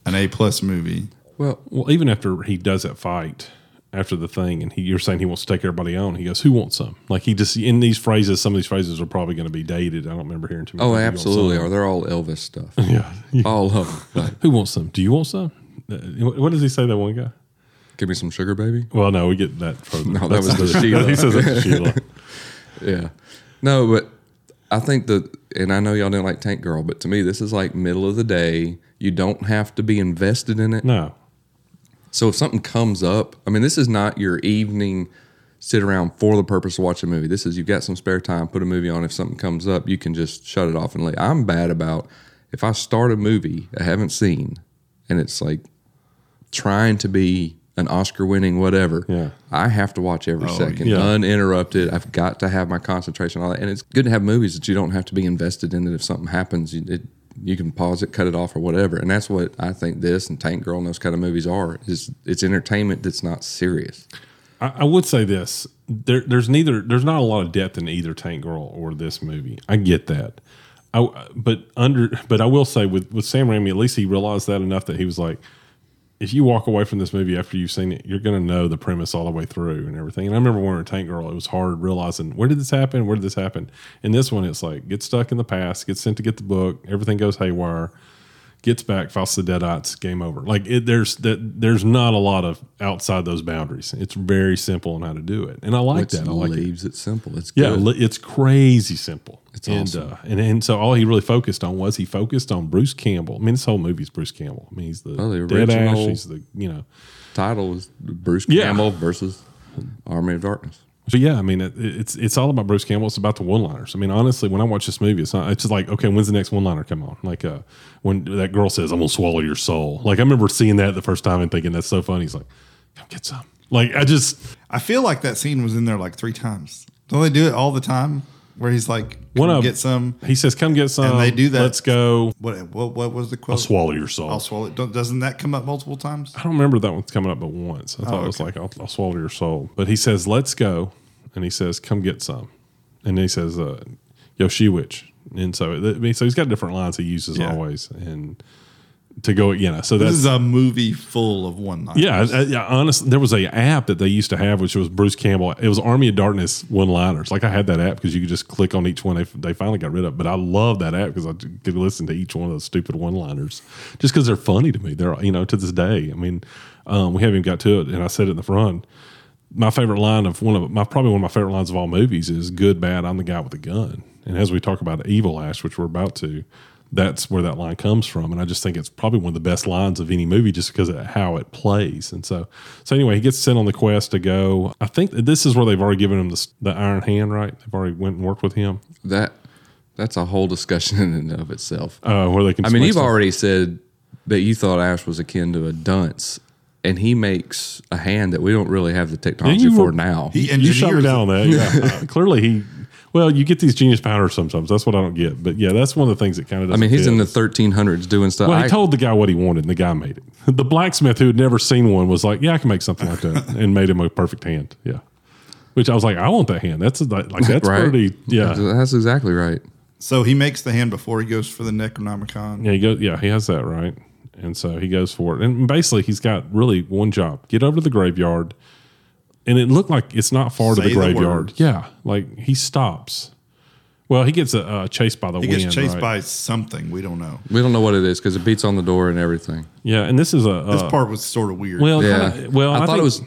an A plus movie. Well, well, even after he does that fight after the thing, and he, you're saying he wants to take everybody on, he goes, "Who wants some?" Like he just in these phrases, some of these phrases are probably going to be dated. I don't remember hearing too many. Oh, times, "Who wants absolutely. Are they're all Elvis stuff? (laughs) Yeah. yeah. (laughs) all of them. But (laughs) Who wants some? Do you want some? Uh, What does he say? That one guy. give me some sugar, baby. Well, no, we get that. Further. No, that was That's the Sheila. he says that to Sheila. Yeah. No, but I think that, and I know y'all didn't like Tank Girl, but to me, this is like middle of the day. You don't have to be invested in it. No, So if something comes up, I mean, this is not your evening sit around for the purpose of watching a movie. This is you've got some spare time, put a movie on. If something comes up, you can just shut it off and leave. I'm bad about if I start a movie I haven't seen and it's like trying to be an Oscar winning whatever. Yeah. I have to watch every oh, second yeah. uninterrupted. I've got to have my concentration on that. And it's good to have movies that you don't have to be invested in it. If something happens, it, you can pause it, cut it off, or whatever. And that's what I think this and Tank Girl and those kind of movies are. Is it's entertainment that's not serious. I, I would say this: there, there's neither, there's not a lot of depth in either Tank Girl or this movie. I get that, I, but under, but I will say with with Sam Raimi, at least he realized that enough that he was like, if you walk away from this movie after you've seen it, you're going to know the premise all the way through and everything. And I remember when we were Tank Girl, it was hard realizing where did this happen, where did this happen. In this one, it's like get stuck in the past, get sent to get the book, everything goes haywire gets back, files the deadites, game over. Like it, there's that there's not a lot of outside those boundaries. It's very simple on how to do it, and I like Which that. I like it. leaves it. simple. It's Yeah, good. it's crazy simple. It's and, awesome. Uh, and and so all he really focused on was he focused on Bruce Campbell. I mean, this whole movie is Bruce Campbell. I mean, he's the, Oh, the dead ash. original- He's the you know. Title is Bruce Yeah. Campbell versus Army of Darkness. So yeah, I mean, it, it's it's all about Bruce Campbell. It's about the one-liners. I mean, honestly, when I watch this movie, it's not. It's just like, okay, when's the next one-liner come on? Like, uh, when that girl says, "I'm gonna swallow your soul." Like, I remember seeing that the first time and thinking that's so funny. He's like, "Come get some." Like, I just I feel like that scene was in there like three times. Don't they do it all the time? Where he's like, One "Come of- get some." he says, "Come get some." And they do that. Let's go. What what what was the quote? I'll swallow your soul. I'll swallow it. Don't- Doesn't that come up multiple times? I don't remember that one coming up but once. I thought Oh, it was like, I'll, I'll swallow your soul. But he says, let's go. And he says, come get some. And then he says, uh, Yoshiwich. And so, I mean, so he's got different lines he uses Yeah. always. And to go, you know, so This is a movie full of one liners. yeah, I, yeah. Honestly, there was a app that they used to have, which was Bruce Campbell. It was Army of Darkness one liners. Like I had that app because you could just click on each one. They, they finally got rid of, it. but I love that app because I could listen to each one of those stupid one liners just because they're funny to me. They're you know to this day. I mean, um, we haven't even got to it, and I said it in the front. My favorite line of one of my probably one of my favorite lines of all movies is "Good, bad, I'm the guy with the gun." And as we talk about Evil Ash, which we're about to, that's where that line comes from. And I just think it's probably one of the best lines of any movie just because of how it plays. And so, so anyway, he gets sent on the quest to go. I think this is where they've already given him the, the Iron Hand, right? They've already went and worked with him. That that's a whole discussion (laughs) in and of itself. Uh, where they can. I mean, you've stuff- already said that you thought Ash was akin to a dunce, and he makes a hand that we don't really have the technology for were- now. He You shot me down on that. Yeah. Uh, (laughs) clearly, he. Well, you get these genius powers sometimes. That's what I don't get. But yeah, that's one of the things that kind of. Does. I mean, he's in the 1300s doing stuff. Well, he I- told the guy what he wanted, and the guy made it. (laughs) The blacksmith who had never seen one was like, "Yeah, I can make something like that," (laughs) and made him a perfect hand. Yeah, which I was like, "I want that hand. That's like that's (laughs) right? pretty." Yeah, that's exactly right. So he makes the hand before he goes for the Necronomicon. yeah, he goes. Yeah, he has that right, and so he goes for it. And basically, he's got really one job: get over to the graveyard. And it looked like it's not far to Say the the graveyard. words. yeah, like he stops. Well, he gets a uh, chased by the He wind. gets chased right? by something we don't know. We don't know what it is because it beats on the door and everything. Yeah, and this is a This part was sort of weird. well, Yeah. kinda- well, I, thought think- it was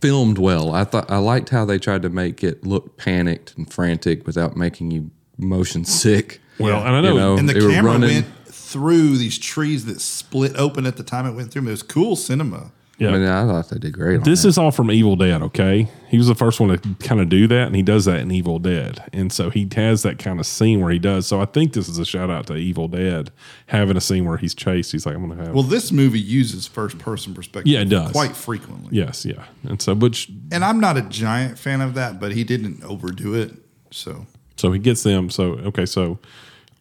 filmed well. I thought I liked how they tried to make it look panicked and frantic without making you motion sick. Well, and I know, You know, and the camera running- went through these trees that split open at the time it went through. It was cool cinema. Yeah. I mean, I thought they did great. On This that. is all from Evil Dead, okay? He was the first one to kind of do that, and he does that in Evil Dead. And so he has that kind of scene where he does. So I think this is a shout out to Evil Dead having a scene where he's chased. He's like, I'm going to have. Well, this movie uses first person perspective. Yeah, it does. quite frequently. yes, yeah. And so, which, and I'm not a giant fan of that, but he didn't overdo it. So so he gets them. So, okay, so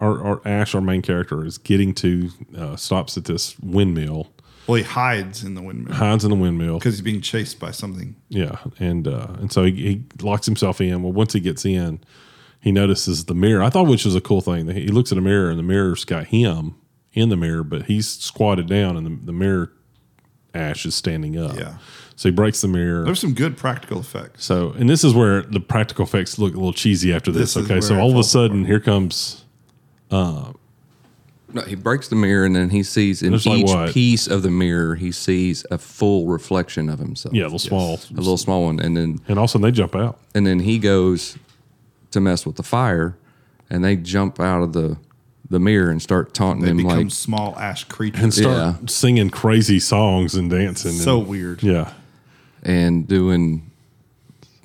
our, our Ash, our main character, is getting to, uh, stops at this windmill, well, he hides in the windmill hides in the windmill. because he's being chased by something. Yeah, and uh, and so he, he locks himself in. Well, once he gets in, he notices the mirror. I thought which was a cool thing. He looks at a mirror, and the mirror's got him in the mirror, but he's squatted down, and the, the mirror Ash is standing up. Yeah. So he breaks the mirror. There's some good practical effects. so, and this is where the practical effects look a little cheesy after this. This okay, so all of a sudden, here comes No, he breaks the mirror and then he sees in There's like each what? piece of the mirror he sees a full reflection of himself. yeah, a little small, a little small one, and then and all of a sudden they jump out. and then he goes to mess with the fire, and they jump out of the the mirror and start taunting They him become like small ash creatures. and start Yeah. singing crazy songs and dancing. so and, weird. Yeah, and doing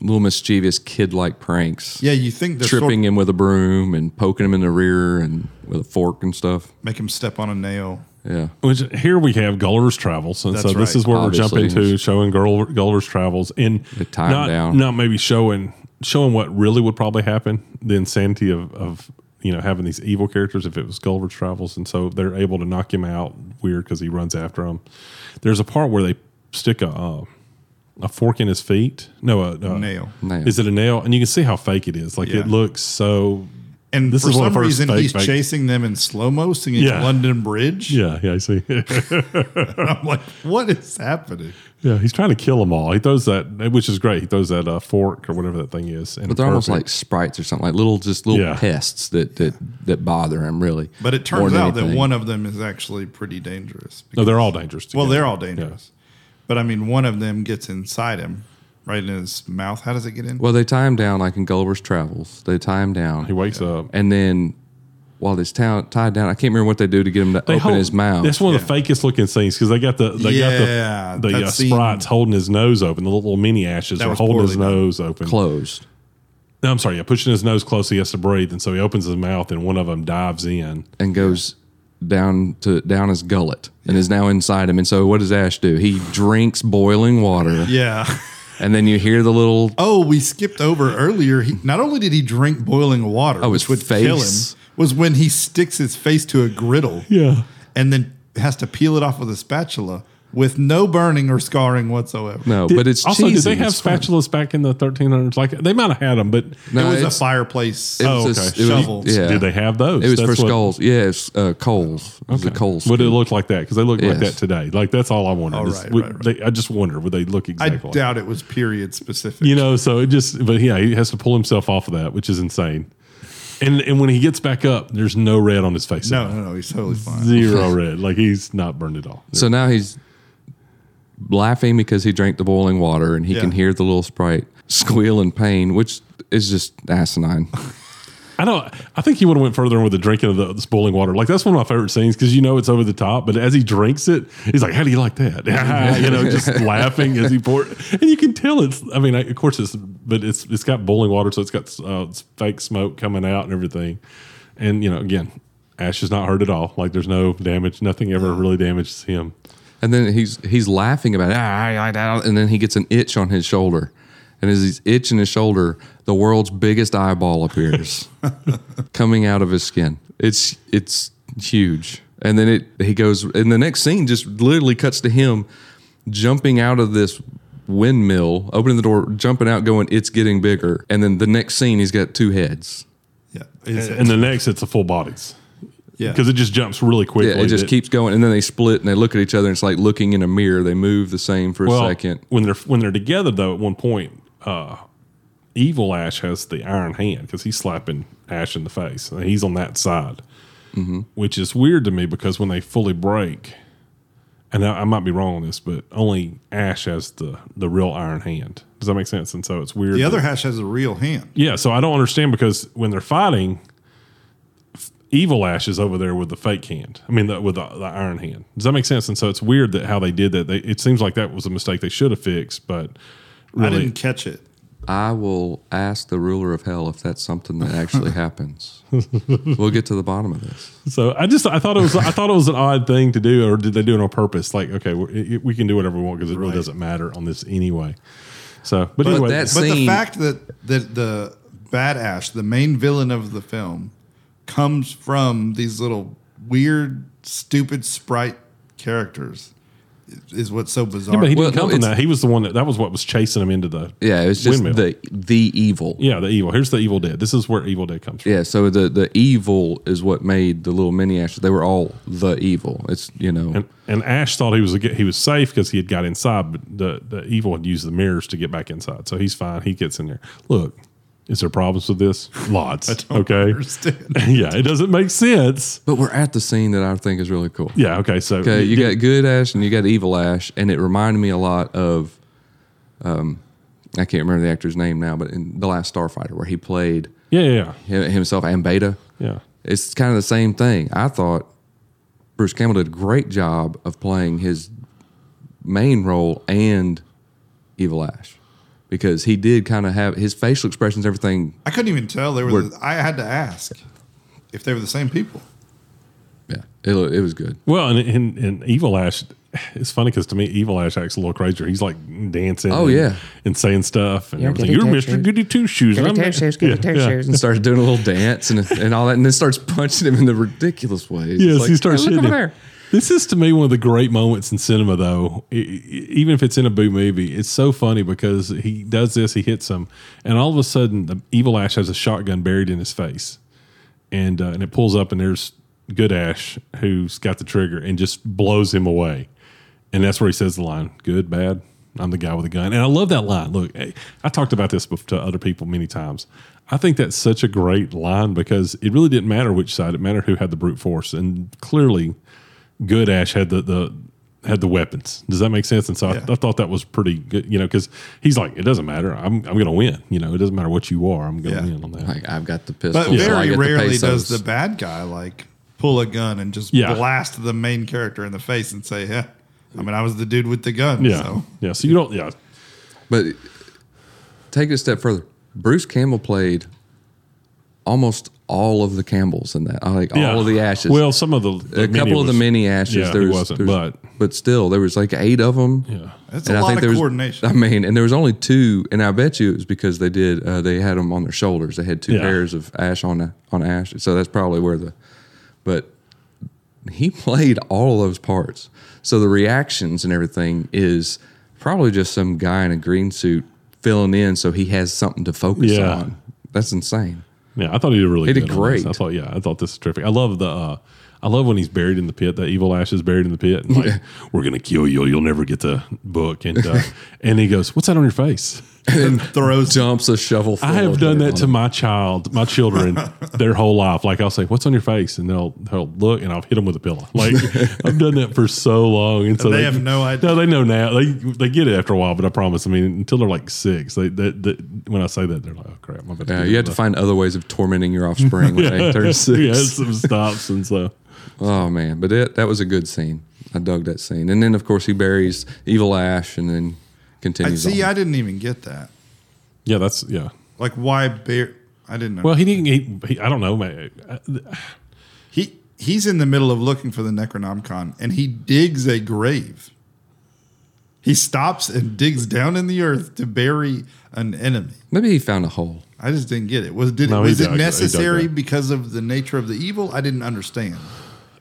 little mischievous kid-like pranks. Yeah, you think the tripping sword- him with a broom and poking him in the rear and with a fork and stuff. make him step on a nail. Yeah. Which here we have Gulliver's Travels, and That's so this right. is where Obviously. we're jumping to showing Gull- Gulliver's Travels, and They tie 'em not down. not maybe showing showing what really would probably happen, the insanity of of you know having these evil characters if it was Gulliver's Travels, and so they're able to knock him out weird because he runs after them. There's a part where they stick a uh, a fork in his feet, no, a, a Nail. Nail. Is it a nail? And you can see how fake it is. Like Yeah. it looks so. And This for is one some reason, fake- he's fake- chasing them in slow mo, singing Yeah. London Bridge. Yeah, yeah, I see. (laughs) I'm like, what is happening? Yeah, he's trying to kill them all. He throws that, which is great. He throws that uh, fork or whatever that thing is. And But they're almost like sprites or something, like little just little Yeah. pests that, that that bother him really. But it turns than out that one of them is actually pretty dangerous. no, they're all dangerous. Well, they're all dangerous. But I mean, one of them gets inside him, right in his mouth. How does it get in? Well, they tie him down like in Gulliver's Travels. They tie him down. He wakes up. and then while he's town, tied down, I can't remember what they do to get him to They open hold- his mouth. That's one of the fakest looking scenes because they got the they Yeah, got the the that uh, scene- sprites holding his nose open. The little mini ashes That are was holding his poorly done. nose open. closed. No, I'm sorry, yeah, pushing his nose close. So he has to breathe, and so he opens his mouth, and one of them dives in. and goes down to down his gullet and is now inside him. And so what does Ash do? He drinks boiling water, (laughs) yeah. and then you hear the little Oh, we skipped over earlier. He not only did he drink boiling water, Oh, which would kill him, was when he sticks his face to a griddle Yeah, and then has to peel it off with a spatula with no burning or scarring whatsoever. no, but it's also cheesy. did they have It's fun. spatulas back in the 1300s? Like they might have had them, but No, it was a it's- fireplace. It Oh, was okay. a, it was- yeah, did they have those? It was That's for what- skulls. Yes, uh, coals. It was coals. Would it look like that? Because they look like that today. Like that's all I wanted. Oh, is right, would right, right. They, I just wonder would they look I exactly? like I doubt it was period specific. You know, so it just, but yeah, he has to pull himself off of that, which is insane. And and when he gets back up, there's no red on his face. no, at no, no, he's totally fine. zero red. Like he's not burned at all. So now he's laughing because he drank the boiling water and he Yeah. can hear the little sprite squeal in pain, which is just asinine. (laughs) I know. I think he would have went further with the drinking of the, the boiling water. Like that's one of my favorite scenes because you know it's over the top. But as he drinks it, he's like, "How do you like that?" (laughs) you know, just (laughs) laughing as he poured, and you can tell it's. I mean, of course it's, but it's it's got boiling water, so it's got uh, it's fake smoke coming out and everything. And you know, again, Ash is not hurt at all. Like there's no damage. Nothing ever really damages him. And then he's he's laughing about it, "Ah, ah, ah," and then he gets an itch on his shoulder. And as he's itching his shoulder, the world's biggest eyeball appears (laughs) coming out of his skin. It's it's huge. And then it he goes and the next scene just literally cuts to him jumping out of this windmill, opening the door, jumping out, going, It's getting bigger. And then the next scene he's got two heads. Yeah, Is And the next, it's a full bodies yeah. because it just jumps really quickly. Yeah, it just that- keeps going, and then they split and they look at each other. and It's like looking in a mirror. They move the same for a second. when they're when they're together though. At one point, uh, evil Ash has the iron hand because he's slapping Ash in the face. And he's on that side, Mm-hmm. which is weird to me because when they fully break, and I, I might be wrong on this, but only Ash has the the real iron hand. Does that make sense? And so it's weird. the that- other Ash has a real hand. yeah. So I don't understand because when they're fighting. Evil Ash is over there with the fake hand. I mean, the, with the, the iron hand. Does that make sense? And so it's weird that how they did that. They, it seems like that was a mistake they should have fixed, but I didn't catch it. I will ask the ruler of hell if that's something that actually (laughs) happens. we'll get to the bottom of this. So I just I thought it was I thought it was an odd thing to do, or did they do it on purpose? Like, okay, we we can do whatever we want because it really doesn't matter on this anyway. So, but, But anyway, that's- But the fact that that the bad Ash, the main villain of the film, comes from these little weird, stupid sprite characters is what's so bizarre. yeah, but he Well, didn't come no, from that. He was the one that that was what was chasing him into the Yeah, it was just Windmill. the the evil. yeah the evil. Here's the evil dead. This is where evil dead comes from. Yeah, so the the evil is what made the little mini ashes. They were all the evil. It's you know And, and Ash thought he was a, he was safe because he had got inside, but the, the evil had used the mirrors to get back inside. So he's fine. He gets in there. Look, is there problems with this? Lots. don't okay. understand. (laughs) yeah, it doesn't make sense. But we're at the scene that I think is really cool. Yeah. Okay. So Okay, you got good Ash and you got evil Ash, and it reminded me a lot of, um, I can't remember the actor's name now, but in the last Starfighter where he played yeah, yeah, him- himself and Beta, yeah. it's kind of the same thing. I thought Bruce Campbell did a great job of playing his main role and evil Ash because he did kind of have his facial expressions, everything. I couldn't even tell they were. Were- The, I had to ask if they were the same people. Yeah, it, it was good. Well, and, and, and Evil Ash, it's funny because to me, Evil Ash acts a little crazier. He's like dancing. Oh, and, yeah. and saying stuff. And You're everything. You're Mr. Goody Two Shoes. and Goody I'm- two shoes, goody two shoes. And starts doing a little dance and, and all that, and then starts punching him in the ridiculous ways. Yes, like, he starts "Hey, look hitting over him. there. This is to me one of the great moments in cinema, though. I- I- even if it's in a boo movie, it's so funny because he does this, he hits him, and all of a sudden, the evil Ash has a shotgun buried in his face, and uh, and it pulls up, and there's good Ash who's got the trigger and just blows him away, and that's where he says the line, "Good, bad." I'm the guy with the gun, and I love that line. Look, eh, I talked about this to other people many times. I think that's such a great line because it really didn't matter which side; it mattered who had the brute force, and clearly, good Ash had the the had the weapons. Does that make sense? And so Yeah. I, I thought that was pretty good, you know, because he's like, it doesn't matter. I'm I'm going to win. You know, it doesn't matter what you are. I'm going to Yeah. win on that. Like I've got the pistol. But so I very get rarely pesos. does the bad guy like pull a gun and just Yeah. blast the main character in the face and say, "Yeah, I mean, I was the dude with the gun." yeah, So. yeah. So you don't, yeah, But take it a step further. Bruce Campbell played almost all of the Campbells in that. Like yeah. all of the ashes. Well, some of the, the a couple of the was- mini ashes. Yeah, there was, wasn't, there was- but but still, there was like eight of them. yeah. That's And a I lot think of there was, coordination. I mean, and there was only two, and I bet you it was because they did. Uh, they had them on their shoulders. They had two Yeah. pairs of ash on on ash. So that's probably where the. But he (laughs) played all of those parts. So the reactions and everything is probably just some guy in a green suit filling in, so he has something to focus Yeah. on. That's insane. Yeah, I thought he did really He good. did great. I thought, yeah, I thought this is terrific. I love the, uh, I love when he's buried in the pit. That evil ash is buried in the pit. And like, we're gonna kill you. You'll never get the book. And uh, (laughs) and he goes, "What's that on your face?" And (laughs) throws Dumps a shovel. Full I have done that to my child, my children, (laughs) their whole life. Like I'll say, "What's on your face?" and they'll they'll look, and I'll hit them with a pillow. Like (laughs) I've done that for so long, and so They have no idea. No, they know now. They they get it after a while, but I promise. I mean, until they're like six, they, they, they when I say that, they're like, "Oh crap!" I'm Yeah, you have to find other ways of tormenting your offspring when they turn six. yeah, some stops and so. Oh man, but it, that was a good scene. I dug that scene, and then of course he buries Evil Ash, and then I see. on. I didn't even get that. Yeah, that's yeah. Like, why bear? I didn't know. Well, he didn't. He, he, I don't know. man. he he's in the middle of looking for the Necronomicon, and he digs a grave. He stops and digs down in the earth to bury an enemy. Maybe he found a hole. I just didn't get it. Was did No, it, was it dug necessary because of the nature of the evil? I didn't understand.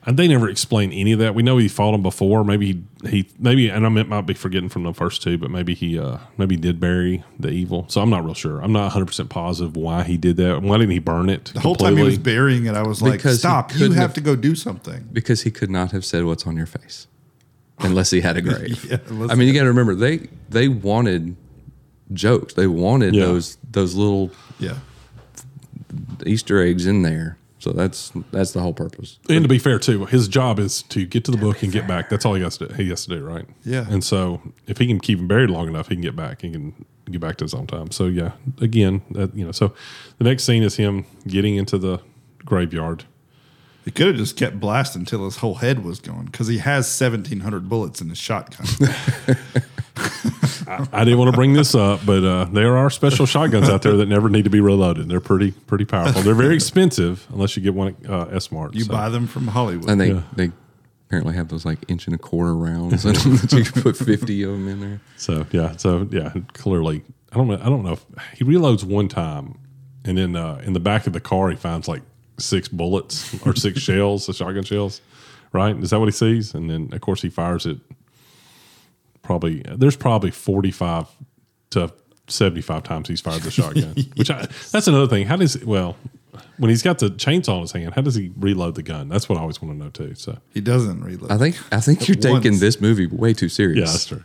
And they never explain any of that. We know he fought him before. Maybe he, he maybe, and I might might be forgetting from the first two, but maybe he, uh, maybe he did bury the evil. So I'm not real sure. I'm not 100 percent positive why he did that. Why didn't he burn it? The whole time he was burying it, I was like, Because he "Stop! You have have- to go do something." because he could not have said what's on your face unless he had a (laughs) grave. Yeah, I mean, you got to remember they they wanted jokes. They wanted Yeah. those those little Yeah, Easter eggs in there. So that's that's the whole purpose. And to be fair too, his job is to get to the book and get back. That's all he has to do. He has to do, right? Yeah. And so if he can keep him buried long enough, he can get back. He can get back to his own time. So yeah, again, that, you know. So the next scene is him getting into the graveyard. He could have just kept blasting until his whole head was gone because he has seventeen hundred bullets in his shotgun. (laughs) I didn't want to bring this up, but uh, there are special shotguns out there that never need to be reloaded. They're pretty pretty powerful. They're very expensive unless you get one at uh, S Mart. you so. buy them from Hollywood. And they Yeah. they apparently have those like inch and a quarter rounds (laughs) that you can put fifty of them in there. So yeah, so yeah, clearly, I don't know. I don't know if he reloads one time, and then uh, in the back of the car he finds like six bullets or six (laughs) shells, the shotgun shells. Right? Is that what he sees? And then of course he fires it. Probably there's probably forty five to seventy five times he's fired the (laughs) shotgun. Which I, that's another thing. How does well when he's got the chainsaw in his hand? How does he reload the gun? That's what I always want to know too. So he doesn't reload. I think I think you're taking this movie way too serious. yeah, that's true.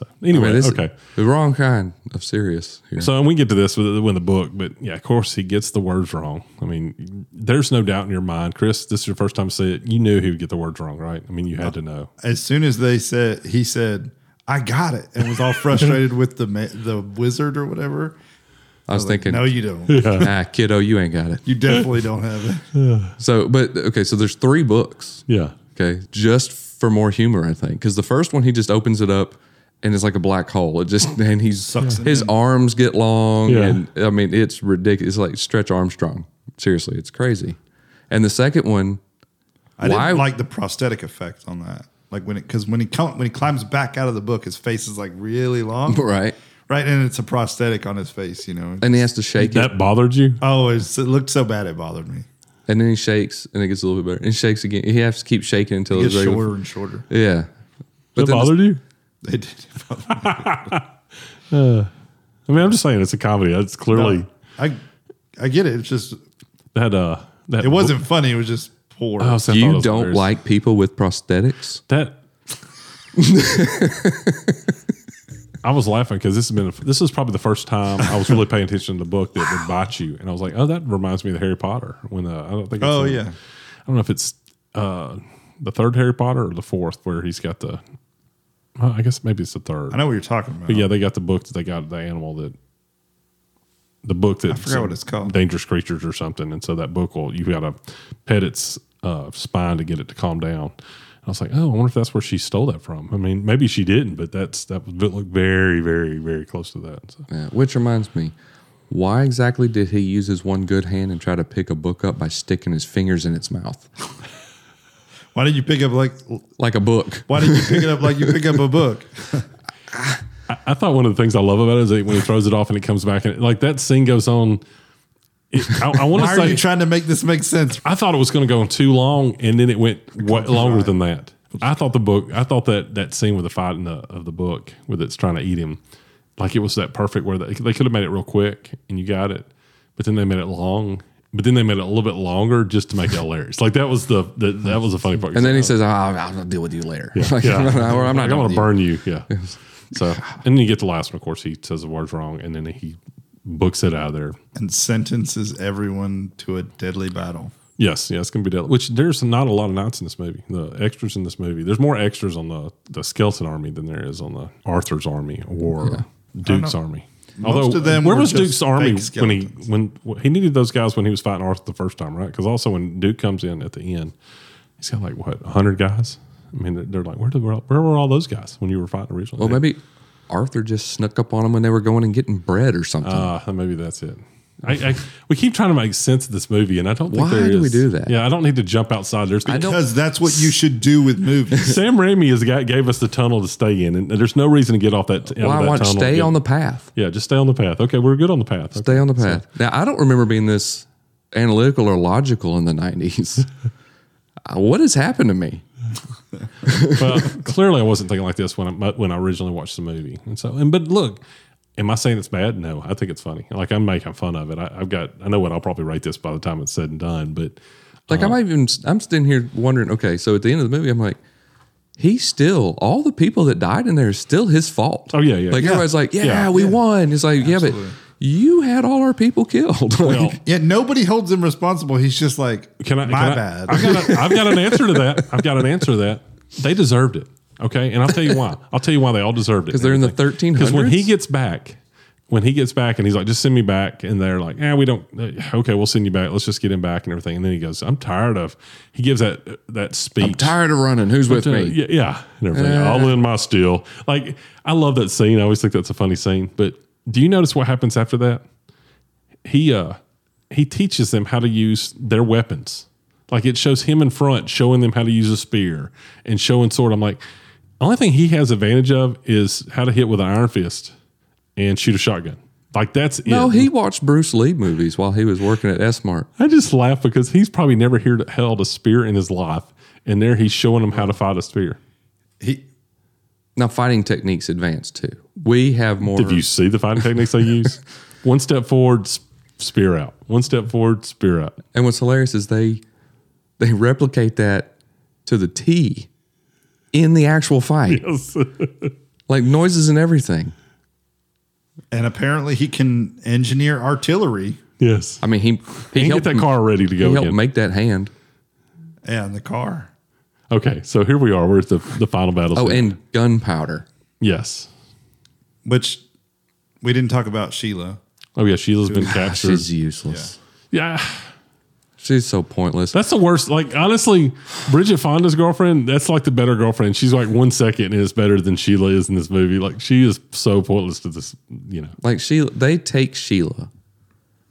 Yeah. So I anyway, mean, okay. the wrong kind of serious here. So and we get to this with, with the book, but yeah, of course he gets the words wrong. I mean, there's no doubt in your mind, Chris. This is your first time to say it. You knew he would get the words wrong, right? I mean, you had to know. as soon as they said, he said, "I got it," and was all (laughs) frustrated with the ma- the wizard or whatever. I was Like, thinking, no, you don't. (laughs) ah, kiddo, you ain't got it. You definitely don't have it. (laughs) So, but okay, so there's three books. Yeah, Okay, just for more humor, I think, because the first one he just opens it up and it's like a black hole. It just and he's Sucks his in. arms get long, Yeah. and I mean it's ridiculous. It's like Stretch Armstrong. Seriously, it's crazy. And the second one, I Why- didn't like the prosthetic effect on that. Like when it because when he come, when he climbs back out of the book, his face is like really long, (laughs) right? right, and it's a prosthetic on his face. You know, And he has to shake it, That bothered you? oh, it's, it looked so bad it bothered me. and then he shakes, and it gets a little bit better. And he shakes again. He has to keep shaking until It it's gets regular. shorter and shorter. Yeah, That then the- you? (laughs) They did. (laughs) I mean, I'm just saying it's a comedy. It's clearly I I get it. It's just that uh that it wasn't funny. It was just poor. Oh, so I thought it you don't hilarious. like people with prosthetics. that. (laughs) I was laughing because this has been this is probably the first time I was really paying attention to the book that would bite you, and I was like, oh, that reminds me of Harry Potter. When uh, I don't think. It's oh in- yeah, I don't know if it's uh, the third Harry Potter or the fourth, where he's got the. Well, I guess maybe it's the third. I know what you're talking about. But yeah, they got the book that they got the animal that the book that I forgot what it's called. dangerous creatures or something, and so that book will you got to pet its uh, spine to get it to calm down. I was like, oh, I wonder if that's where she stole that from. I mean, maybe she didn't, but that's that would look very, very, very close to that. So. Yeah, which reminds me, why exactly did he use his one good hand and try to pick a book up by sticking his fingers in its mouth, (laughs) Why did you pick up like? like a book? Why did you pick it up like you pick up a book? (laughs) I, I thought one of the things I love about it is that when he throws it off and it comes back, and like that scene goes on. It, I, I want to say are you trying to make this make sense? I thought it was going to go on too long, and then it went way longer than that. I thought the book, I thought that that scene with the fight in the of the book, with it's trying to eat him, like it was that perfect where they, they could have made it real quick and you got it, but then they made it long, but then they made it a little bit longer just to make it hilarious. Like that was the, the that was a funny part. And then he says, oh, "I'll I'll deal with you later." (laughs) Like, "Yeah, (laughs) I'm not I'm going going to to burn you." Yeah. (laughs) So and then you get the last one. Of course, he says the words wrong, and then he books it out of there. And sentences everyone to a deadly battle. Yes, yeah, it's gonna be deadly. Which there's not a lot of knights in this movie. The extras in this movie, there's more extras on the the skeleton army than there is on the Arthur's army or Duke's army. Although, of them where were was just Duke's army when he when he needed those guys when he was fighting Arthur the first time, right? Because also when Duke comes in at the end, he's got like what hundred guys. I mean, they're, they're like, where did where were all those guys when you were fighting originally? Well, maybe Arthur just snuck up on them when they were going and getting bread or something. Ah, maybe that's it. I, I we keep trying to make sense of this movie, and I don't think Why there do we do that? Yeah, I don't need to jump outside. There's I don't- Because that's what you should do with movies. Sam Raimi is the guy that gave us the tunnel to stay in, and there's no reason to get off that. out well, of I want tunnel. stay Get- on the path. Yeah, just stay on the path. Okay, we're good on the path. Stay on the path. now, I don't remember being this analytical or logical in the 90s. (laughs) Uh, what has happened to me? well, clearly, I wasn't thinking like this when I when I originally watched the movie, and so. And but look, am I saying it's bad? No, I think it's funny. Like I'm making fun of it. I, I've got. I know what I'll probably rate this by the time it's said and done. But Like, Uh-huh. I'm even, I'm sitting here wondering, okay, so at the end of the movie, I'm like, he's still, all the people that died in there is still his fault. Oh, yeah, yeah. Like, Yeah. everybody's like, yeah, Yeah. we won. It's like, yeah, but you had all our people killed. (laughs) Like, well, Yeah, nobody holds him responsible. He's just like, Can I? my can I- bad. I've got, a, I've got an answer to that. (laughs) I've got an answer to that. They deserved it. Okay, and I'll tell you why. I'll tell you why they all deserved it because they're in the thirteen. Because when he gets back, when he gets back, and he's like, "Just send me back," and they're like, "Yeah, we don't." uh, Okay, we'll send you back. Let's just get him back and everything. And then he goes, "I'm tired of." He gives that that speech. I'm tired of running. Who's with me? Yeah, yeah, and everything. Uh. All in my steel. Like I love that scene. I always think that's a funny scene. But do you notice what happens after that? He uh he teaches them how to use their weapons. Like it shows him in front, showing them how to use a spear and showing sword. I'm like, only thing he has advantage of is how to hit with an iron fist and shoot a shotgun. Like that's No, it. he watched Bruce Lee movies while he was working at S Mart. I just laugh because he's probably never heard, held a spear in his life, and there he's showing them how to fight a spear. he, Now, fighting techniques advance too. We have more. Did you see the fighting techniques they use? (laughs) One step forward, spear out. One step forward, spear out. And what's hilarious is they they replicate that to the T in the actual fight, (laughs) like noises and everything. and apparently he can engineer artillery. yes. I mean, he he He can get helped that car ready to go. He go helped again. make that hand. Yeah, in the car. okay, so here we are. We're at the, the final battle. Oh, and gunpowder. yes. Which we didn't talk about Sheila. Oh yeah, Sheila's been captured. She's useless. yeah, She's so pointless. That's the worst. Like honestly, Bridget Fonda's girlfriend. That's like the better girlfriend. She's like one second is better than Sheila is in this movie. Like she is so pointless to this. You know. like Sheila, they take Sheila,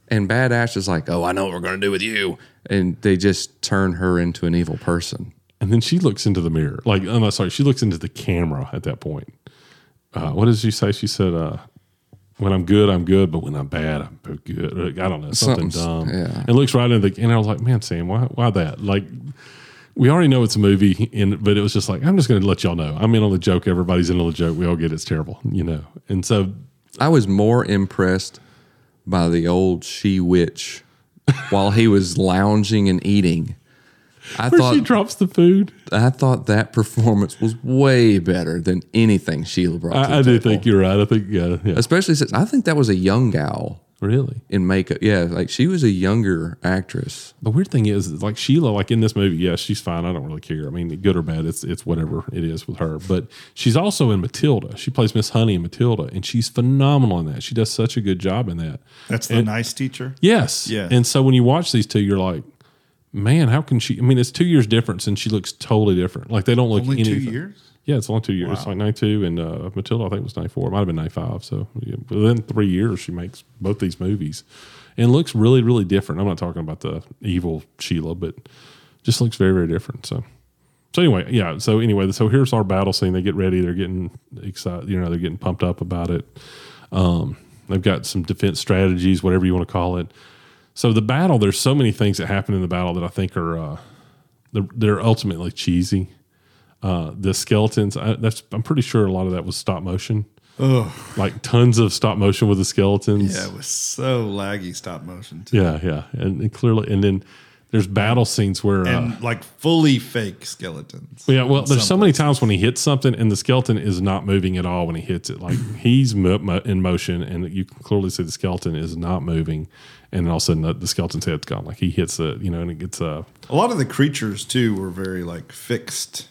and Bad Ash is like, "Oh, I know what we're gonna do with you," and they just turn her into an evil person. And then she looks into the mirror. Like, I'm not sorry. She looks into the camera at that point. Uh, what does she say? She said, uh, "When I'm good, I'm good, but when I'm bad, I'm good." I don't know something Something's- dumb. yeah. And looks right into the. And I was like, "Man, Sam, why, why that?" Like, we already know it's a movie, and but it was just like, I'm just going to let y'all know. I'm in on the joke. Everybody's in on the joke. We all get it's terrible, you know. And so, I was more impressed by the old she witch while he was lounging and eating. I where she drops the food. I thought that performance was way better than anything Sheila brought. to I, the I do think you're right. I think yeah, yeah. especially since I think that was a young gal really. in makeup. Yeah, like she was a younger actress. The weird thing is, is like Sheila, like in this movie, yes, she's fine. I don't really care. I mean, good or bad, it's it's whatever it is with her. But she's also in Matilda. She plays Miss Honey in Matilda, and she's phenomenal in that. She does such a good job in that. That's the And- nice teacher. Yes. Yeah. And so when you watch these two, you're like, man, how can she? I mean, it's two years difference, and she looks totally different. Like they don't look Only two years. Yeah, it's only two years. It's like 92 and uh, Matilda, I think, was 94. It might have been 95. So yeah, within three years, she makes both these movies and looks really, really different. I'm not talking about the evil Sheila, but just looks very, very different. So, so anyway, yeah. So anyway, so here's our battle scene. They get ready. They're getting excited. You know, they're getting pumped up about it. Um, they've got some defense strategies, whatever you want to call it. So the battle, there's so many things that happen in the battle that I think are uh, they're, they're ultimately cheesy. Uh, the skeletons, I, that's I'm pretty sure a lot of that was stop motion. Oh. Like tons of stop motion with the skeletons. Yeah, it was so laggy stop motion too. yeah, yeah, and, and clearly, and then there's battle scenes where, uh, like fully fake skeletons. yeah, well, there's so some many times when he hits something and the skeleton is not moving at all when he hits it. Like (laughs) he's mo- mo- in motion, and you can clearly see the skeleton is not moving, and then all of a sudden the, the skeleton's head's gone. Like he hits the, you know, and it gets uh, A lot of the creatures too were very like fixed.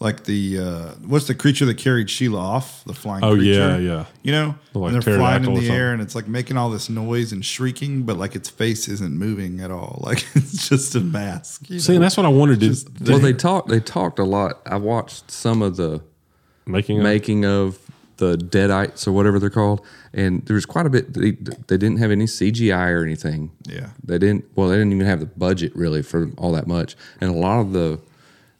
Like the uh, what's the creature that carried Sheila off? The flying. Oh, creature? yeah, yeah. You know, Like and they're flying in the air, and it's like making all this noise and shrieking, but like its face isn't moving at all. (laughs) Like it's just a mask. you see, know? and that's what I wanted to. Just Well, they talked. They talked a lot. I watched some of the making of- making of the Deadites or whatever they're called, and there was quite a bit. They, they didn't have any CGI or anything. Yeah. they didn't. Well, they didn't even have the budget really for all that much, and a lot of the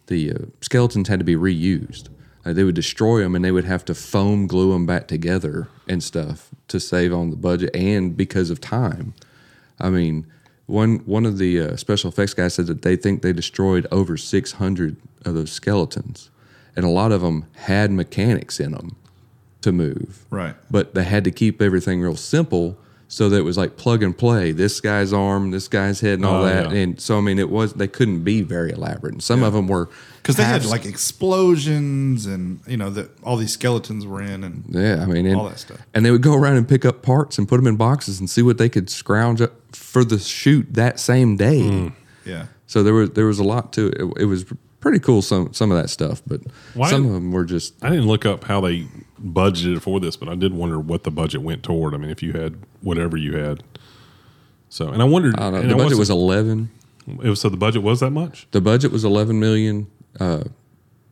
the uh, skeletons had to be reused. They would destroy them, and they would have to foam glue them back together and stuff to save on the budget and because of time. I mean, one one of the uh, special effects guys said that they think they destroyed over 600 of those skeletons, and a lot of them had mechanics in them to move. Right. But they had to keep everything real simple so that it was like plug and play. This guy's arm, this guy's head, and all Oh, that. yeah. And so I mean, it was they couldn't be very elaborate. And some of them were because they had like explosions and you know that all these skeletons were in and Yeah, I mean, and, All that stuff. And they would go around and pick up parts and put them in boxes and see what they could scrounge up for the shoot that same day. Hmm. yeah. So there was there was a lot to it. It, it was pretty cool some some of that stuff, but Why- some of them were just I didn't look up how they budgeted for this, but I did wonder what the budget went toward. I mean, if you had whatever you had. So, and I wondered. I don't know. and The it budget was eleven. It was so the budget was that much. The budget was eleven million. Uh,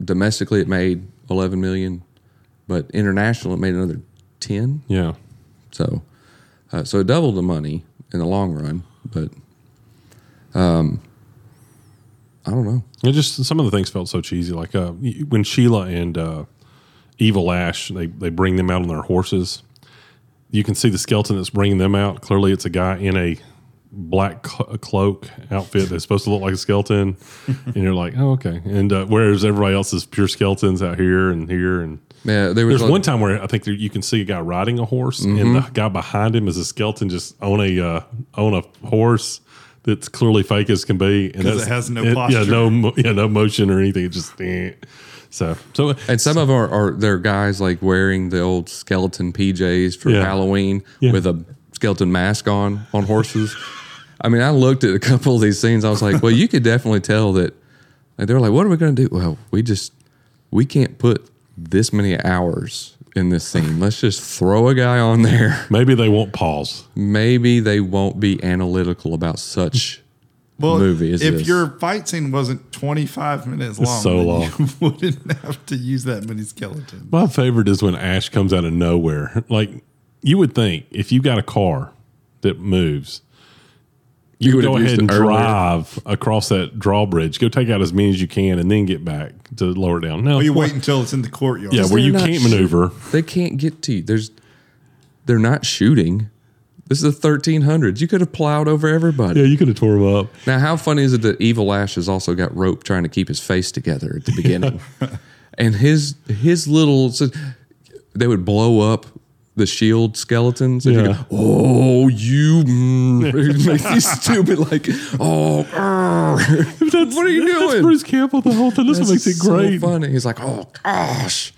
domestically, it made eleven million, but international, it made another ten. Yeah. So, uh, so it doubled the money in the long run. But, um, I don't know. It just some of the things felt so cheesy. Like uh, when Sheila and uh, Evil Ash they they bring them out on their horses. You can see the skeleton that's bringing them out. Clearly, it's a guy in a black cl- cloak outfit that's supposed to look like a skeleton, (laughs) and you're like, oh okay. And uh, whereas everybody else is pure skeletons out here and here and Yeah, there was There's like- one time where I think there, you can see a guy riding a horse, and Mm-hmm. the guy behind him is a skeleton just on a uh, on a horse that's clearly fake as can be, and it that's- has no Yeah, posture. no, yeah, no motion or anything. It's just eh. so so. And some of them are, are they're guys like wearing the old skeleton PJs for Yeah. Halloween Yeah. with a skeleton mask on on horses. I mean, I looked at a couple of these scenes. I was like, well, you could definitely tell that. Like, they were like, what are we going to do? Well, we just we can't put this many hours in this scene. Let's just throw a guy on there. (laughs) Maybe they won't pause. Maybe they won't be analytical about such well, movie is if this. your fight scene wasn't 25 minutes long, so long. you (laughs) wouldn't have to use that many skeletons. My favorite is when Ash comes out of nowhere. Like you would think, if you got a car that moves, you would go ahead and drive across that drawbridge. Go take out as many as you can, and then get back to lower it down. No, Well, you wait until it's in the courtyard. Yeah, where you can't shoot- maneuver. They can't get to you. There's, they're not shooting. This is the 1300s. You could have plowed over everybody. Yeah, you could have tore them up. Now, how funny is it that Evil Ash has also got rope trying to keep his face together at the (laughs) beginning, and his his little so they would blow up the shield skeletons. And you Yeah. go, oh, you mm. make these stupid like, oh, (laughs) what are you That's doing? Bruce Campbell the whole time. This That's makes it so great. funny. He's like, oh gosh,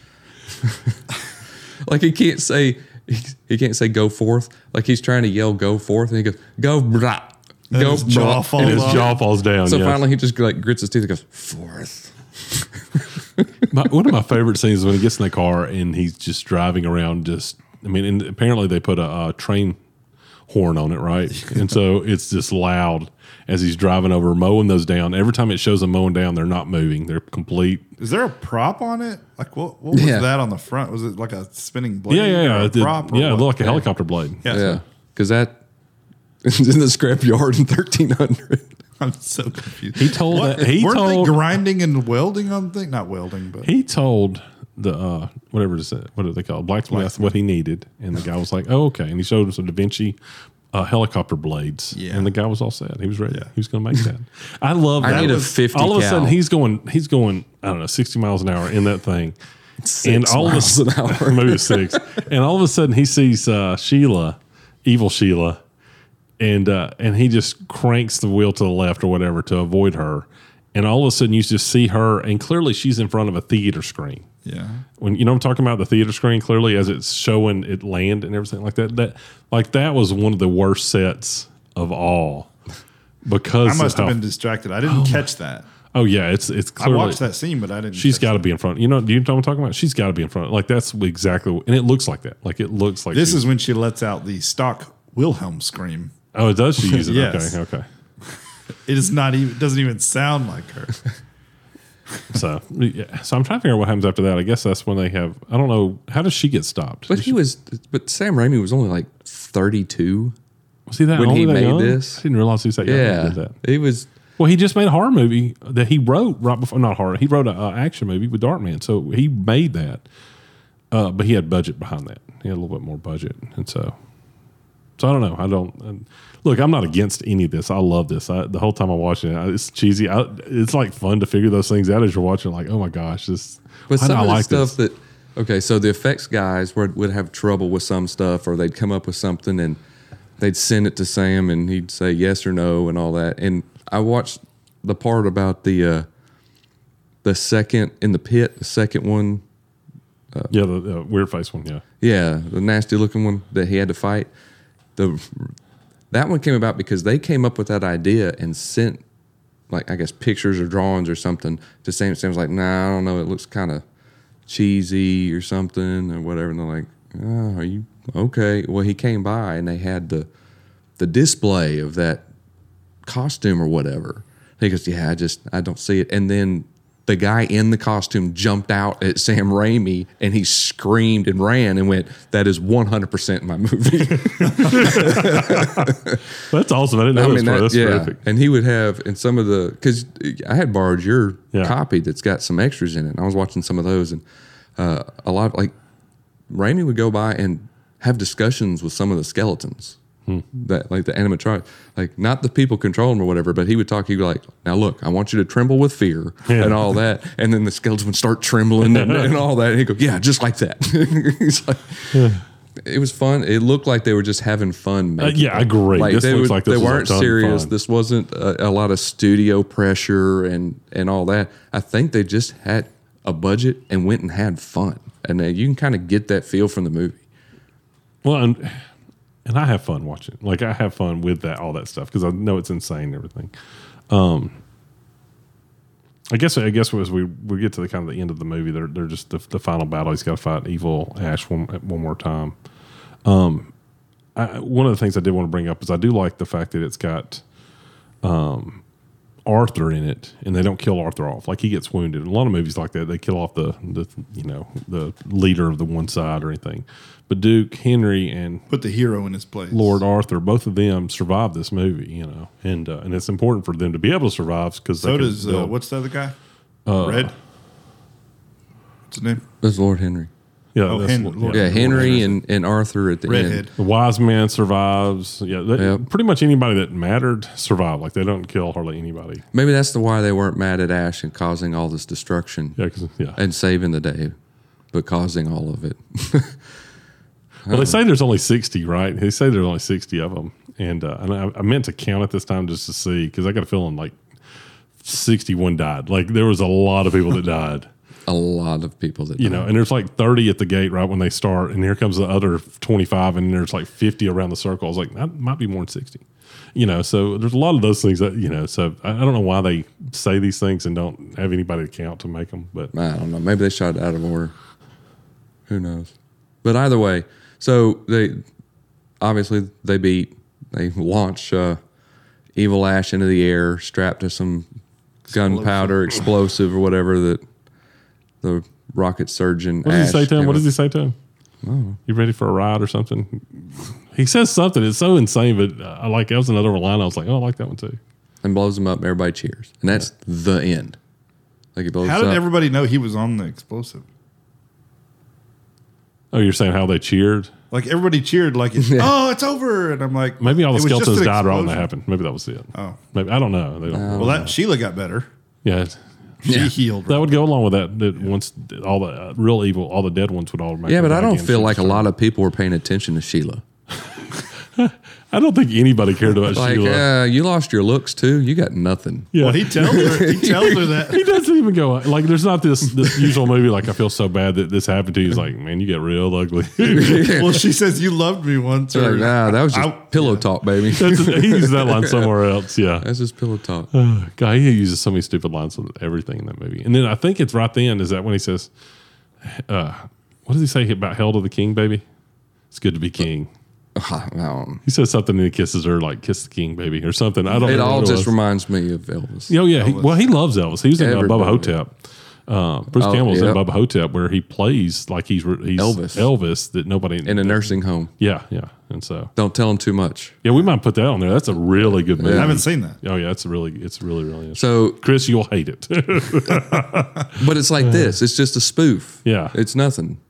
(laughs) like he can't say he, he can't say go forth. Like he's trying to yell go forth, and he goes go brah, And go his jaw falls and his off. jaw falls down. So yes. finally, he just like grits his teeth and goes forth. (laughs) my, one of my favorite scenes is when he gets in the car and he's just driving around. Just, I mean, and apparently they put a, a train horn on it, right? (laughs) and so it's just loud as he's driving over, mowing those down. Every time it shows them mowing down, they're not moving; they're complete. Is there a prop on it? Like what? What was Yeah. that on the front? Was it like a spinning blade? Yeah, yeah, or yeah. A It prop yeah, it what? looked like a helicopter blade. Yeah, Yeah, because that is in the scrapyard in thirteen hundred. (laughs) I'm so confused. He told What? that- he weren't told- they grinding and welding on thing? Not welding, but He told the uh, whatever it is, what do they call it? blacksmith what he needed, and the guy was like, "Oh, okay." And he showed him some Da Vinci uh, helicopter blades, Yeah. and the guy was all set. He was ready. Yeah. He was going to make that. (laughs) I love I that. need a 50 All of a sudden, he's going. He's going. I don't know, sixty miles an hour in that thing, and all miles of a an sudden, (laughs) maybe six, and all of a sudden he sees uh, Sheila, evil Sheila, and uh, and he just cranks the wheel to the left or whatever to avoid her. And all of a sudden, you just see her, and clearly she's in front of a theater screen yeah. when you know I'm talking about the theater screen clearly as it's showing it land and everything like that. That like that was one of the worst sets of all because I must have how- been distracted. I didn't oh catch that. Oh yeah, it's it's I watched that scene, but I didn't. She's got to that. be in front. You know, do you know what I'm talking about? She's got to be in front. Like that's exactly, what- and it looks like that. Like it looks like This she- is when she lets out the stock Wilhelm scream. Oh, it does she use it? (laughs) Yes. Okay, okay. (laughs) It is not even. It doesn't even sound like her. (laughs) So yeah, so I'm trying to figure out what happens after that. I guess that's when they have. I don't know. How does she get stopped? But he was, but Sam Raimi was only like thirty-two. was he that when he that made young? this. I didn't realize he was that young. when he Yeah, did that. he was. Well, he just made a horror movie that he wrote right before. Not horror. He wrote an uh, action movie with Darkman, so he made that. Uh, but he had budget behind that. He had a little bit more budget, and so, so I don't know. I don't and look. I'm not against any of this. I love this. I, the whole time I'm watching it, I- it's cheesy. I, it's like fun to figure those things out as you're watching. Like, oh my gosh, this. But some of the like stuff this? that okay, so the effects guys would would have trouble with some stuff, or they'd come up with something and they'd send it to Sam, and he'd say yes or no and all that. And I watched the part about the uh, the second in the pit, the second one, yeah, the, the weird face one. Yeah, yeah, the nasty looking one that he had to fight. The that one came about because they came up with that idea and sent like I guess pictures or drawings or something to Sam. Sam's like, nah, I don't know. It looks kind of cheesy or something or whatever. And they're like, oh, are you okay? Well, he came by and they had the the display of that costume or whatever. He goes, yeah, I just I don't see it. And then the guy in the costume jumped out at Sam Raimi and he screamed and ran and went, "That is 100% my movie." (laughs) that's awesome. I didn't know that, that- That's yeah. terrific. And he would have and some of the because I had borrowed your Yeah. copy that's got some extras in it. And I was watching some of those, and uh, a lot of like Raimi would go by and have discussions with some of the skeletons. Hmm. That like the animatronic, like not the people controlling or whatever, but he would talk. He'd be like, "Now look, I want you to tremble with fear Yeah. and all that," and then the skeleton would start trembling and, and all that. And he'd go, "Yeah, just like that." (laughs) He's like, it was fun. It looked like they were just having fun. Uh, yeah, I agree. This they, looks were- like this they weren't serious. fun. This wasn't a, a lot of studio pressure and and all that. I think they just had a budget and went and had fun, and uh, you can kind of get that feel from the movie. Well, and and I have fun watching. Like I have fun with that all that stuff because I know it's insane and everything. Um, I guess I guess as we we get to the kind of the end of the movie, they're they're just the, the final battle. He's got to fight evil Ash one one more time. Um, I, one of the things I did want to bring up is I do like the fact that it's got um Arthur in it, and they don't kill Arthur off. Like he gets wounded. In a lot of movies like that, they kill off the the you know the leader of the one side or anything. But Duke Henry and Put the hero in his place. Lord Arthur, both of them survived this movie. You know, and uh, and it's important for them to be able to survive because So does uh, what's the other guy? Red. What's his name? That's Lord Henry. Yeah, Oh, that's, Hen- yeah. Lord- Yeah, Henry and, and Arthur at the Redhead. end. The wise man survives. Yeah, they, Yep. pretty much anybody that mattered survived. Like they don't kill hardly anybody. Maybe that's the why they weren't mad at Ash and causing all this destruction Yeah, 'cause- yeah. and saving the day, but causing all of it. (laughs) Well, they say there's only 60, right? They say there's only 60 of them. And, uh, and I, I meant to count it this time just to see because I got a feeling like 61 died. Like there was a lot of people that (laughs) died, a lot of people that you know, and there's like 30 at the gate right when they start. And here comes the other 25, and there's like 50 around the circle. I was like, that might be more than 60. You know, so there's a lot of those things that, you know, so I, I don't know why they say these things and don't have anybody to count to make them. But I don't know. Maybe they shot it out of order. Who knows? But either way, so they obviously they beat. They launch uh, Evil Ash into the air, strapped to some gunpowder explosive or whatever that the rocket surgeon. What does he say to him? What does he say to him? Oh. You ready for a ride or something? He says something. It's so insane, but uh, I like that was another line. I was like, oh, I like that one too. and blows him up. Everybody cheers, and that's the end. Like he blows How did up. everybody know he was on the explosive? Oh, you're saying how they cheered? Like everybody cheered, like, (laughs) it, "Oh, it's over!" And I'm like, Maybe all the "It was skeletons died right when that happened. Maybe that was it. Oh, Maybe I don't know. They don't. well, that Sheila got better. yeah, She healed. that would go along with that. That once all the uh, real evil, all the dead ones would all. yeah, but I don't feel like a lot of people were paying attention to Sheila. (laughs) I don't think anybody cared about Like, Sheila. uh, you lost your looks too. You got nothing. yeah, Well, he tells her. He (laughs) tells her that. he doesn't even go like. There's not this this usual movie like I feel so bad that this happened to you. He's like, man, you get real ugly. (laughs) Well, she says you loved me once. Like, Or, nah, that was just I- pillow talk, baby. That's, he uses that line somewhere else. Yeah. That's just pillow talk. God, he uses so many stupid lines with everything in that movie. And then I think it's right then is that when he says, uh, what does he say about hell to the king, baby? It's good to be king. (laughs) Um, He says something and he kisses her like kiss the king, baby, or something. I don't. Know. It know all what just was. reminds me of Elvis. Oh yeah, he, well he loves Elvis. He was in uh, Everybody. Bubba Ho-Tep. Uh, Bruce Oh, Campbell's yep. in Bubba Ho-Tep where he plays like he's he's Elvis. Elvis that nobody In a nursing home. Yeah, yeah, and so Don't tell him too much. yeah, we might put that on there. That's a really good movie. I haven't seen that. Oh yeah, it's really, it's really, really. Interesting. So, Chris, you'll hate it. (laughs) but it's like this. It's just a spoof. Yeah. It's nothing.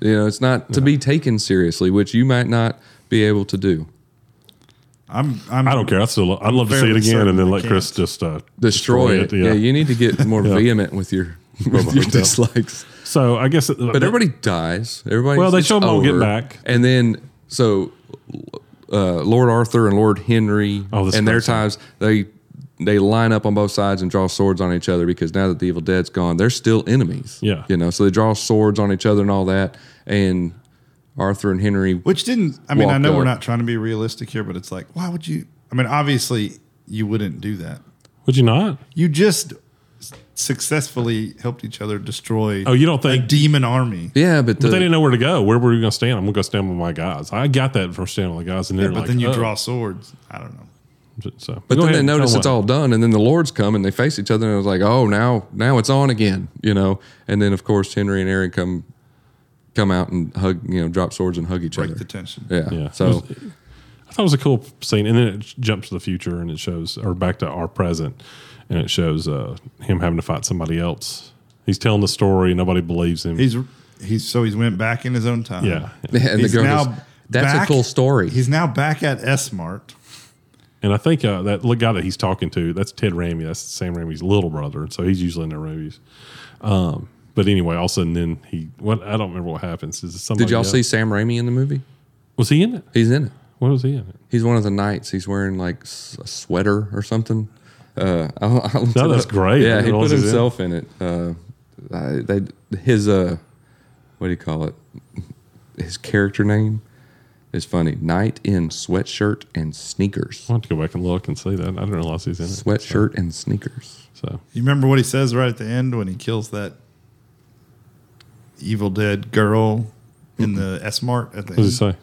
You know, it's not to be taken seriously, which you might not be able to do. I'm. I'm I don't care. I still, I'd love to see it again, and then let Chris just uh, Destroy, it. Yeah. you need to get more (laughs) vehement with your, with your dislikes. So I guess, But everybody dies. Everybody. Well, they it's show 'em all get back. and then so uh, Lord Arthur and Lord Henry Oh, this and their times they they line up on both sides and draw swords on each other because now that the Evil Dead's gone, they're still enemies. Yeah. you know, so they draw swords on each other and all that. And Arthur and Henry, Which didn't. I mean, I Walked know we're not trying to be realistic here, but it's like, why would you? I mean, obviously, you wouldn't do that. would you not? You just successfully helped each other destroy. Oh, you don't a think? demon army? yeah, but, the, But they didn't know where to go. Where were we going to stand? I'm going to go stand with my guys. I got that from standing with the guys, and Yeah, but like, then you oh. draw swords. I don't know. So, But then ahead, they notice it's all done, and then the Lords come and they face each other, and it was like, oh, now now it's on again, you know. And then of course Henry and Aaron come come out and hug, you know, drop swords and hug each Break other. the tension. Yeah. Yeah. So was- I thought it was a cool scene, and then it jumps to the future, and it shows, or back to our present, and it shows uh, him having to fight somebody else. He's telling the story, and nobody believes him. He's he's so he's went back in his own time. yeah, (laughs) and the He's girl now goes, "That's back- a cool story." He's now back at S Mart. and I think uh, that little guy that he's talking to, that's Ted Raimi. That's Sam Raimi's little brother, so he's usually in their movies. Um, but anyway, all of a sudden, then he what I don't remember what happens. Is somebody Did y'all else? see Sam Raimi in the movie? Was he in it? He's in it. What was he in it? He's one of the knights. He's wearing like s- a sweater or something. Uh, I'll, I'll No, it that's up. great. Yeah, he know put this was in. himself in it. Uh, I- they his uh, what do you call it? His character name is funny. Knight in sweatshirt and sneakers. I'll have to go back and look and see that. I didn't realize he's in it. Sweatshirt and sneakers. So, You remember what he says right at the end when he kills that Evil Dead girl in the S Mart at the what does he end? say?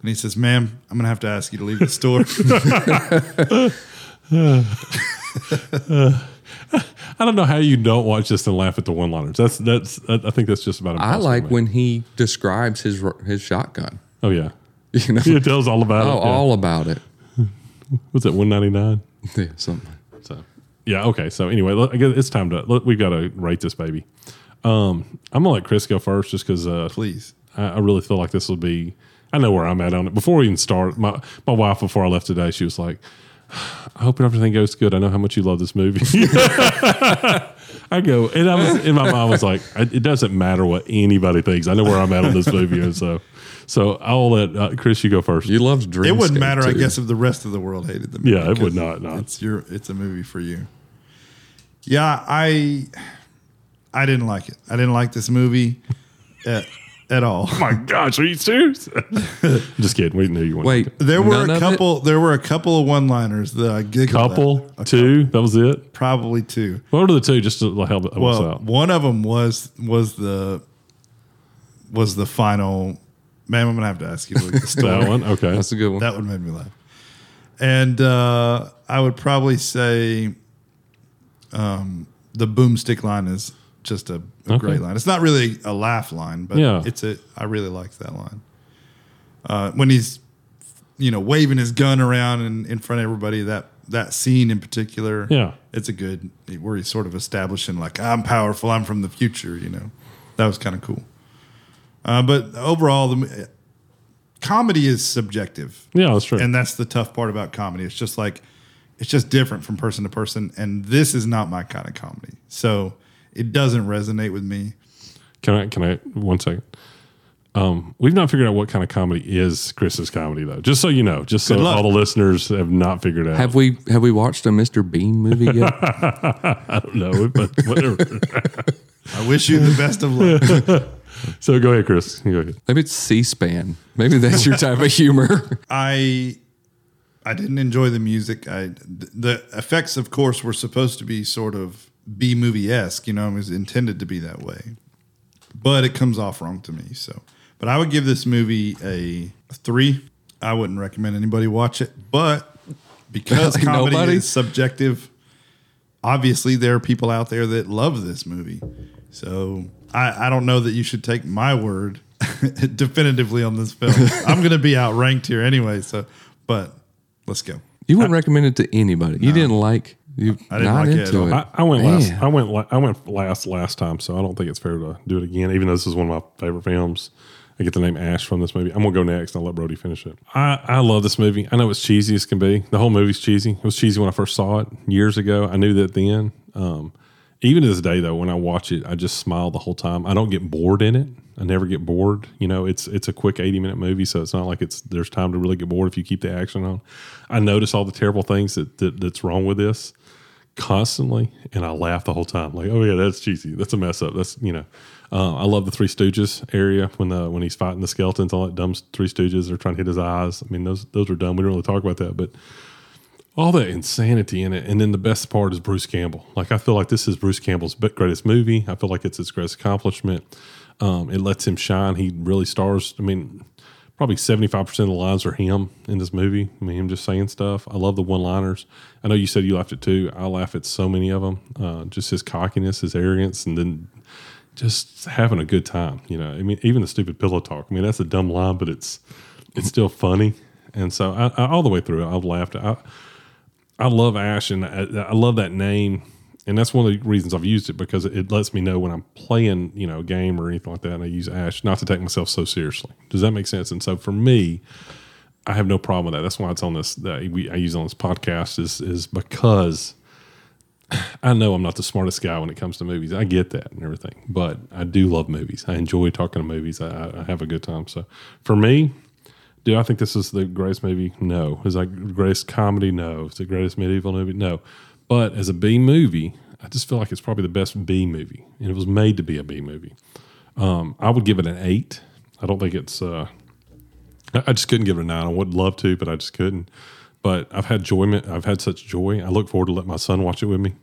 And he says, "Ma'am, I'm gonna have to ask you to leave the store." (laughs) (laughs) I don't know how you don't watch this and laugh at the one-liners. That's that's. I I think that's just about. I impossible like to when he describes his ro- his shotgun. Oh yeah, (laughs) You know, he tells all about oh, it. yeah. all about it. What's that? One ninety nine. Yeah, something. So yeah, okay. So anyway, look, I guess it's time to look, we've got to rate this baby. Um, I'm gonna let Chris go first, just because uh, Please. I, I really feel like this will be. I know where I'm at on it. Before we even start, my my wife before I left today, she was like, "I hope everything goes good. I know how much you love this movie." (laughs) I go, and I was in my mind was like, "It doesn't matter what anybody thinks. I know where I'm at on this movie." And so, so I'll let uh, Chris you go first. You loved Dreamscape. It wouldn't matter, I guess, if the rest of the world hated the movie. Yeah, it would because not, no. It's your. It's a movie for you. Yeah, I. I didn't like it. I didn't like this movie at, at all. oh (laughs) my gosh, are you serious? (laughs) just kidding. We knew you wanted. Wait, There were none a of it? couple. There were a couple of one-liners that I giggled. A couple, at. A two. That was it. probably two. What are the two? Just to help help us Well, out. one of them was was the was the final. Man, I'm gonna have to ask you to look at the (laughs) story. That one. Okay. That's a good one. That one made me laugh. And uh, I would probably say um, the boomstick line is just a, a Okay. great line. It's not really a laugh line, but Yeah. it's a. I really like that line. Uh, when he's, you know, waving his gun around in, in front of everybody, that that scene in particular, Yeah. it's a good where he's sort of establishing like I'm powerful, I'm from the future. You know, that was kind of cool. Uh, but overall, the comedy is subjective. Yeah, that's true. And that's the tough part about comedy. It's just like it's just different from person to person. And this is not my kind of comedy. So it doesn't resonate with me. Can I? Can I? One second. Um, we've not figured out what kind of comedy is Chris's comedy though. Just so you know, just so luck. all the listeners have not figured out. Have we have we watched a Mr. Bean movie yet? (laughs) I don't know, but whatever. I wish you the best of luck. (laughs) so go ahead, Chris. Go ahead. Maybe it's C-SPAN. Maybe that's your type of humor. (laughs) I I didn't enjoy the music. I the effects, of course, were supposed to be sort of B movie esque. You know, it was intended to be that way, but it comes off wrong to me. So, but I would give this movie a three. I wouldn't recommend anybody watch it, but because (laughs) Like comedy nobody? is subjective, obviously there are people out there that love this movie. So I, I don't know that you should take my word (laughs) definitively on this film. (laughs) I'm going to be outranked here anyway. So, but let's go. You wouldn't recommend it to anybody. You didn't like you I didn't not like it into all. it. I, I went Man. last. I went. la- I went last last time, so I don't think it's fair to do it again. Even though this is one of my favorite films, I get the name Ash from this movie. I'm gonna go next. and I'll let Brodie finish it. I, I love this movie. I know it's cheesy as can be. The whole movie's cheesy. It was cheesy when I first saw it years ago. I knew that then. Um, even to this day, though, when I watch it, I just smile the whole time. I don't get bored in it. I never get bored. You know, it's it's a quick 80 minute movie, so it's not like it's there's time to really get bored if you keep the action on. I notice all the terrible things that, that that's wrong with this constantly, and I laugh the whole time. Like, oh yeah, that's cheesy. That's a mess up. That's you know, uh, I love the Three Stooges area when the when he's fighting the skeletons. All that dumb Three Stooges are trying to hit his eyes. I mean, those those are dumb. We don't really talk about that, but all that insanity in it. And then the best part is Bruce Campbell. Like I feel like this is Bruce Campbell's greatest movie. I feel like it's his greatest accomplishment. Um, it lets him shine. He really stars. I mean, probably seventy five percent of the lines are him in this movie. I mean, him just saying stuff. I love the one liners. I know you said you laughed at too. I laugh at so many of them. Uh, just his cockiness, his arrogance, and then just having a good time. You know, I mean, even the stupid pillow talk. I mean, that's a dumb line, but it's it's still funny. And so I, I, all the way through, I've laughed. I, I love Ash, and I, I love that name, and that's one of the reasons I've used it because it lets me know when I'm playing, you know, a game or anything like that. And I use Ash not to take myself so seriously. Does that make sense? And so for me, I have no problem with that. That's why it's on this that we I use on this podcast is is because I know I'm not the smartest guy when it comes to movies. I get that and everything, but I do love movies. I enjoy talking to movies. I, I- have a good time. So for me, do I think this is the greatest movie? No. Is that greatest comedy? No. Is the greatest medieval movie? No. But as a B movie, I just feel like it's probably the best B movie, and it was made to be a B movie. Um, I would give it an eight. I don't think it's. Uh, I just couldn't give it a nine. I would love to, but I just couldn't. But I've had joy. I've had such joy. I look forward to let my son watch it with me.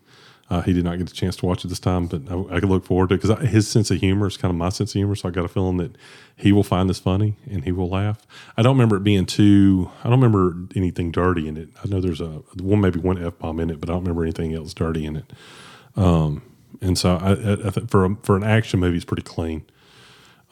Uh, he did not get a chance to watch it this time, but I, I could look forward to it because his sense of humor is kind of my sense of humor. So I got a feeling that he will find this funny and he will laugh. I don't remember it being too. I don't remember anything dirty in it. I know there's a one maybe one f bomb in it, but I don't remember anything else dirty in it. Um, and so I, I, I think for for an action movie, it's pretty clean.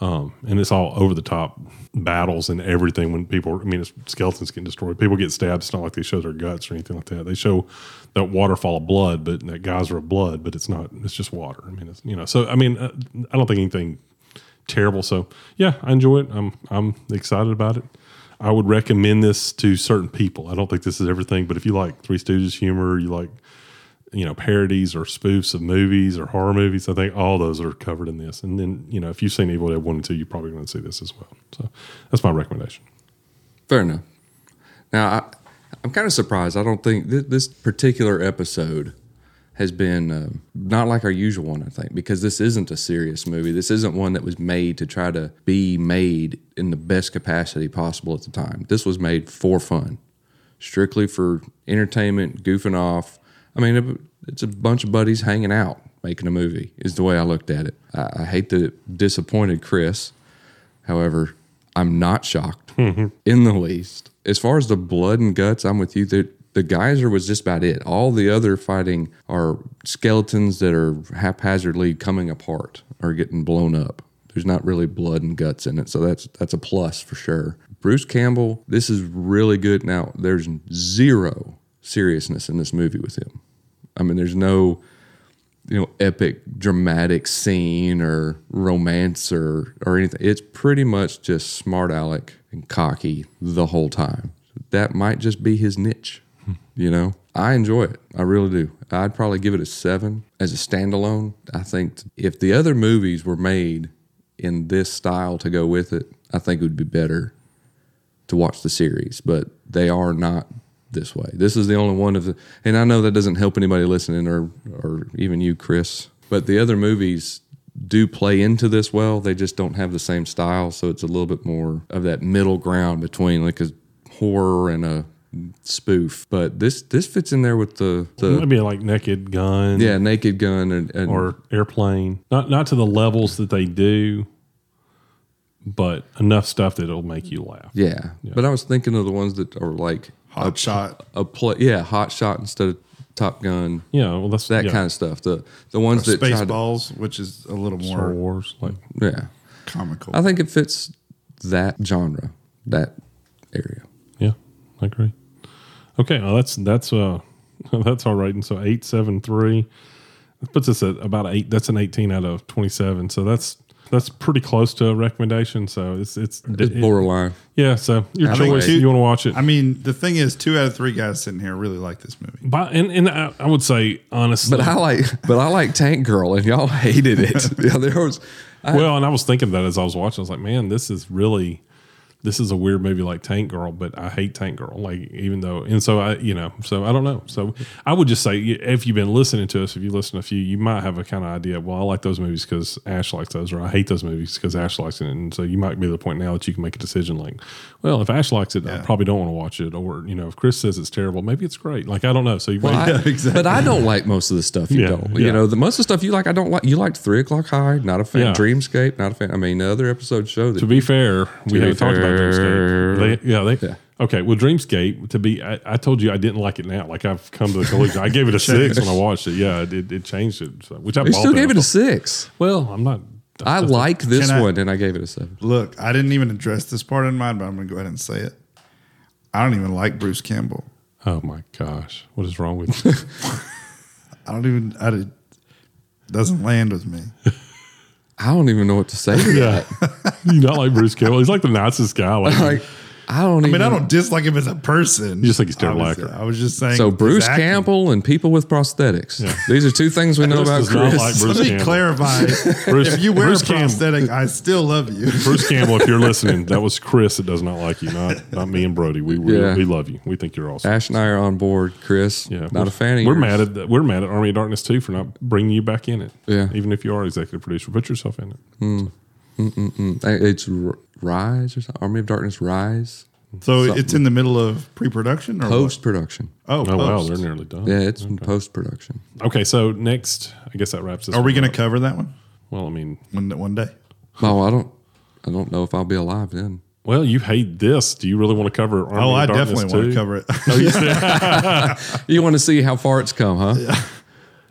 Um, and it's all over the top battles and everything. When people, I mean, skeletons get destroyed, people get stabbed. It's not like they show their guts or anything like that. They show that waterfall of blood, but that geyser of blood, but it's not. It's just water. I mean, it's you know. So I mean, uh, I don't think anything terrible. So yeah, I enjoy it. I'm I'm excited about it. I would recommend this to certain people. I don't think this is everything, but if you like Three Stooges humor, you like you know parodies or spoofs of movies or horror movies. I think all those are covered in this. And then you know if you've seen Evil Dead one and two, you're probably going to see this as well. So that's my recommendation. Fair enough. Now, I, I'm kind of surprised. I don't think th- this particular episode has been um, not like our usual one, I think, because this isn't a serious movie. This isn't one that was made to try to be made in the best capacity possible at the time. This was made for fun, strictly for entertainment, goofing off. I mean, it's a bunch of buddies hanging out making a movie, is the way I looked at it. I, I hate that it disappointed Chris. However, I'm not shocked mm-hmm. in the least. As far as the blood and guts, I'm with you. The, the geyser was just about it. All the other fighting are skeletons that are haphazardly coming apart or getting blown up. There's not really blood and guts in it, so that's that's a plus for sure. Bruce Campbell, this is really good. Now, there's zero seriousness in this movie with him. I mean, there's no you know epic dramatic scene or romance or or anything. It's pretty much just smart aleck and cocky the whole time. That might just be his niche you know? I enjoy it. I really do. I'd probably give it a seven as a standalone. I think if the other movies were made in this style to go with it i think it would be better to watch the series, but they are not this way. This is the only one of the, and I know that doesn't help anybody listening or or even you, Chris. But the other movies do play into this well. They just don't have the same style, so it's a little bit more of that middle ground between like a horror and a spoof. But this this fits in there with the the Maybe like Naked Gun, yeah Naked Gun and, and or Airplane. Not not to the levels that they do, but enough stuff that it'll make you laugh. yeah. But I was thinking of the ones that are like Hot shot. a play, yeah, Hot Shot instead of Top Gun. Yeah, well that's that yeah. kind of stuff. The the ones that tried to- Spaceballs, which is a little Star more Wars. Like yeah. comical. I think it fits that genre, that area. yeah, I agree. Okay, well that's that's uh (laughs) that's all right. And so eight seven three that puts us at about eight. That's an eighteen out of twenty seven. So that's that's pretty close to a recommendation. So it's it's, It's it- borderline. yeah. So your I think choice. two- You want to watch it? I mean, the thing is, two out of three guys sitting here really like this movie. But and, and I, I would say honestly, But I like, but I like Tank Girl, and y'all hated it. (laughs) yeah, there was. I, well, and I was thinking that as I was watching, I was like, man, this is really, this is a weird movie like Tank Girl, but I hate Tank Girl. Like even though, and so I, you know, so I don't know. So I would just say if you've been listening to us, if you listen to a few, you might have a kind of idea. Well, I like those movies because Ash likes those, or I hate those movies because Ash likes it. And so you might be to the point now that you can make a decision like, well, if Ash likes it, I probably don't want to watch it, or you know, if Chris says it's terrible, maybe it's great. Like I don't know. So you might, I- (laughs) But I don't like most of the stuff you Yeah, don't. yeah. You know, the most of the stuff you like, I don't like. You liked Three O'clock High, not a fan. Yeah. Dreamscape, not a fan. I mean, the other episodes show that. To be fair, we be haven't talked about fair. Dreamscape. They, yeah, they. Yeah. Okay, well, Dreamscape. To be, I, I told you I didn't like it now. Like I've come to the conclusion. I gave it a six when I watched it. Yeah, it, it, it changed it. So, which I you still gave it a six. Well, I'm not. I like this I- one, and I gave it a seven. Look, I didn't even address this part in mind, but I'm going to go ahead and say it. I don't even like Bruce Campbell. Oh my gosh, what is wrong with (laughs) you? I don't even. I did, doesn't land with me. (laughs) I don't even know what to say to yeah, that. (laughs) You're not like Bruce Campbell? He's like the nicest guy. Like, (laughs) Like, I don't I even. mean, I don't dislike him as a person. You just think he's a terrible Obviously. actor. I was just saying. So Bruce acting. Campbell and people with prosthetics. These are two things we (laughs) know about Chris. like (laughs) Bruce Let me Campbell. clarify. (laughs) Bruce- if you wear Bruce a Campbell- prosthetic, I still love you. Bruce Campbell, if you're listening, that was Chris that does not like you, not not me and Brodie. We we, Yeah. we love you. We think you're awesome. Ash and I are on board. Chris, Yeah, not we're- a fan of We're yours. mad at that. We're mad at Army of Darkness too for not bringing you back in it. Yeah. even if you are executive producer, put yourself in it. Hmm. Uh, It's Rise or something. Army of Darkness Rise. So it's in the middle of pre-production or? Post production. Oh, Oh wow, they're nearly done. Yeah, it's in post production. Okay, so next, I guess that wraps this. Are we going to cover that one Well, I mean, one one day? Oh, I don't. I don't know if I'll be alive then. well, you hate this. Do you really want to cover? Army Oh, of I Darkness definitely want to cover it. You (laughs) (laughs) want to see how far it's come, huh?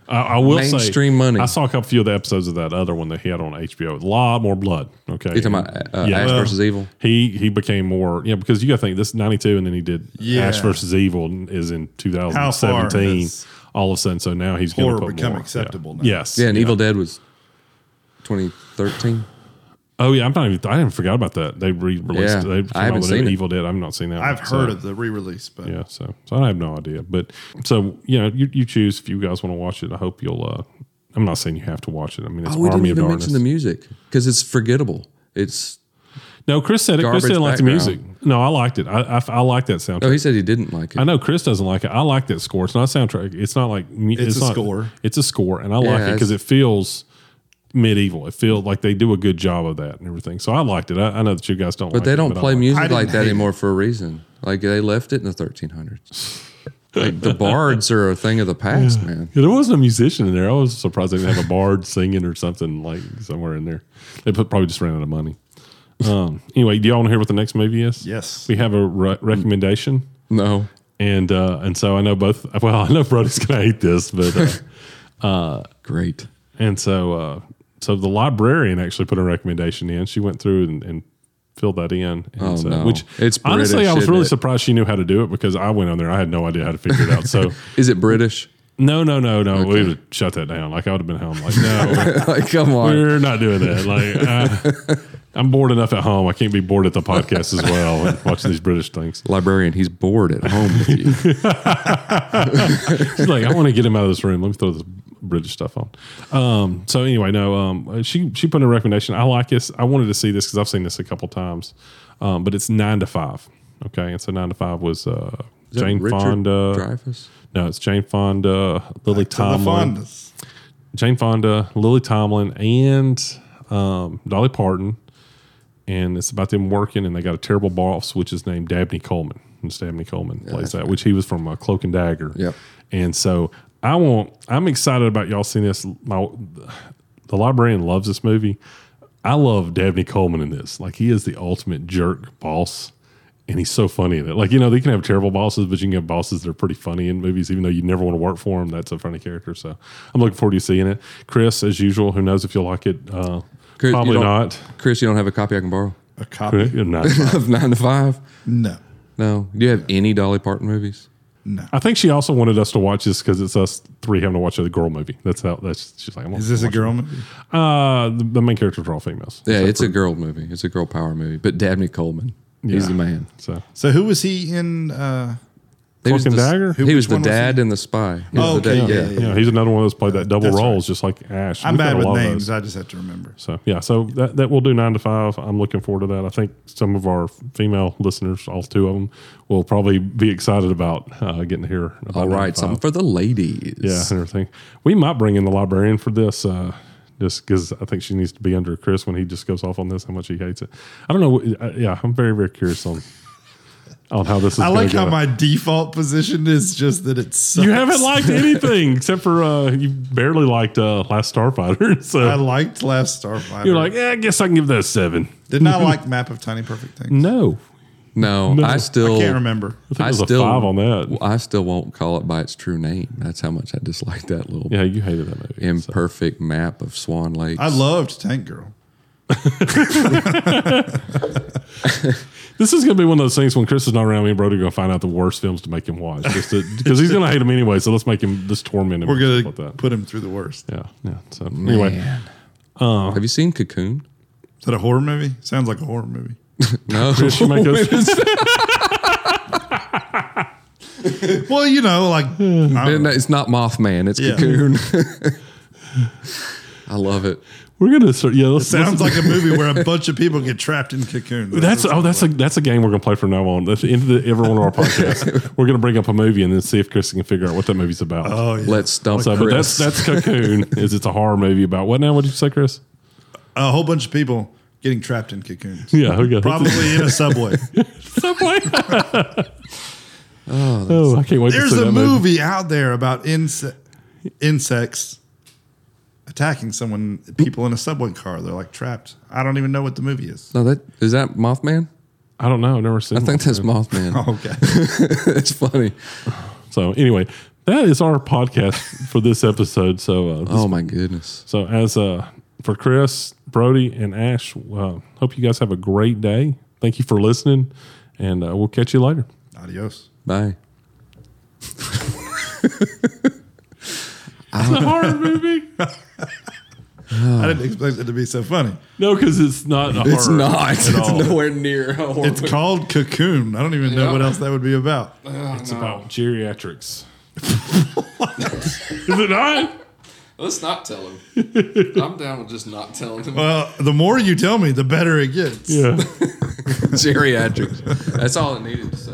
I, I will say, Mainstream money. I saw a couple few of the episodes of that other one that he had on HBO. A lot more blood. Okay, You talking about uh, Yeah. Ash versus Evil? He he became more yeah because you got to think this is ninety two and then he did Yeah. Ash versus Evil is in two thousand seventeen. All of a sudden, so now he's going to become more. acceptable Yeah. now? Yes, Yeah, and yeah. Evil Dead was 2013. Oh yeah, I'm not even. I didn't forgot about that. They re-released. Yeah, they came I haven't with seen it. Evil Dead. I've not seen that. I've one, so- heard of the re-release, but Yeah, so so I have no idea, but so you know, you, you choose if you guys want to watch it. I hope you'll. uh I'm not saying you have to watch it. I mean, it's Oh, we Army didn't even Darkness. mention the music because it's forgettable. It's no, Chris said it. Chris didn't like the music. No, I liked it. I I, I like that soundtrack. oh, he said he didn't like it. I know Chris doesn't like it. I like that score. It's not a soundtrack. It's not like mu- It's a not- score. It's a score, and I like Yeah, it because it feels medieval. It feels like they do a good job of that and everything. So I liked it. I, I know that you guys don't, But like they don't I play like music like that hate anymore for a reason. Like they left it in the 1300s. like the (laughs) bards are a thing of the past, man. Yeah, there wasn't a musician in there. I was surprised they didn't have a bard singing or something like somewhere in there. They put, probably just ran out of money. Um, anyway, do y'all want to hear what the next movie is? Yes. we have a re- recommendation, No, and uh, and so I know both. Well, I know Brodie's gonna hate this, but uh, (laughs) great. and so uh, so the librarian actually put a recommendation in. She went through and, and filled that in. And Oh, so, no. Which It's honestly, British, I was really it? surprised she knew how to do it because I went on there. I had no idea how to figure it out. So (laughs) Is it British? no, no, no, no. We would have shut that down. Like I would have been home. Like no. (laughs) like, come on. We're not doing that. Like, uh, I'm bored enough at home. I can't be bored at the podcast as well and watching these British things. Librarian, he's bored at home with you. (laughs) She's like, I want to get him out of this room. Let me throw this British stuff on. Um, so anyway, no, um, she she put in a recommendation. I like this. I wanted to see this because I've seen this a couple times, um, but it's nine to five. Okay, and so nine to five was uh, Jane Richard Fonda. Dreyfuss? No, it's Jane Fonda, Lily To the Tomlin. Fondas. Jane Fonda, Lily Tomlin, and um, Dolly Parton. And it's about them working, and they got a terrible boss, which is named Dabney Coleman. And it's Dabney Coleman plays that, which he was from uh, Cloak and Dagger. Yep. And so I want, I'm excited about y'all seeing this. My, the librarian loves this movie. I love Dabney Coleman in this. Like he is the ultimate jerk boss, and he's so funny in it. Like you know, they can have terrible bosses, but you can have bosses that are pretty funny in movies, even though you never want to work for them. That's a funny character. So I'm looking forward to seeing it. Chris, as usual, who knows if you'll like it? Uh, Chris, you probably don't- Chris, you don't have a copy I can borrow A copy? Not. (laughs) of Nine to Five? No. No. Do you have any Dolly Parton movies? No. I think she also wanted us to watch this because it's us three having to watch a girl movie. That's how. That's she's like. I'm Is this a girl it. movie? Uh, the, the main characters are all females. Yeah, Except it's a girl movie. It's a girl power movie. But Dabney Coleman, he's Yeah. the man. So So who was he in? Uh, He was the, Dagger? He was the one was dad he? and the spy. He was Oh, the okay, dad- yeah, yeah, yeah. he's another one of those played that double That's roles, just like Ash. I'm We've bad with names. I just have to remember. So yeah, so that, that we'll do nine to five. I'm looking forward to that. I think some of our female listeners, all two of them, will probably be excited about uh, getting to hear. About All nine to right, five. something for the ladies. yeah, and everything. We might bring in the librarian for this. Uh, just because I think she needs to be under Chris when he just goes off on this, how much he hates it. I don't know. uh, Yeah, I'm very, very curious on on how this is. I gonna like how go. my default position is just that it's. sucks. You haven't liked (laughs) anything except for uh, you barely liked uh, Last Starfighter. (laughs) So I liked Last Starfighter. you're like, yeah, I guess I can give that a seven. did not (laughs) like Map of Tiny Perfect Things. No, No, No. I still I can't remember. I think it was a five on that. I still won't call it by its true name. That's how much I dislike that little Yeah, you hated that movie. so. imperfect map of Swan Lake. I loved Tank Girl. (laughs) This is going to be one of those things when Chris is not around. Me and Brodie are going to find out the worst films to make him watch, just because he's going to hate them anyway. So let's make him just torment him. We're gonna like that. put him through the worst. Yeah, yeah. So anyway, Man. Uh, Have you seen Cocoon? Is that a horror movie? Sounds like a horror movie. (laughs) No. Chris, you make (laughs) us. Well, you know, like I it's not Mothman. It's Yeah. Cocoon. I love it. We're gonna start. Yeah, let's, sounds let's- like a movie where a bunch of people get trapped in cocoons. That's oh, that's a that's a game we're gonna play from now on. That's the end of the, every one of our podcasts. (laughs) we're gonna bring up a movie and then see if Chris can figure out what that movie's about. oh yeah. Let's stump so, but that's that's Cocoon. (laughs) is it's a horror movie about what now? What did you say, Chris? a whole bunch of people getting trapped in cocoons. Yeah, we got Probably in a subway. (laughs) Subway. Oh, oh, I can't wait There's to see that. There's a that movie out there about inse- insects attacking someone, people in a subway car. They're like trapped. I don't even know what the movie is. No, that is that Mothman. I don't know. I've never seen. I think that's Mothman. Mothman. (laughs) Okay. (laughs) it's funny. So anyway, that is our podcast for this episode. So uh, this Oh my goodness. So as uh for Chris, Brodie, and Ash, uh, hope you guys have a great day. Thank you for listening, and uh, we'll catch you later. Adios. Bye. (laughs) It's a horror (laughs) movie. I didn't expect it to be so funny. No, because it's not. A It's horror not. at It's all. nowhere near. a horror It's movie. called Cocoon. I don't even know what else that would be about. It's about geriatrics. (laughs) is it not? Let's not tell him. (laughs) I'm down with just not telling him. Well, the more you tell me, the better it gets. Yeah. Geriatrics. That's all it needed to say.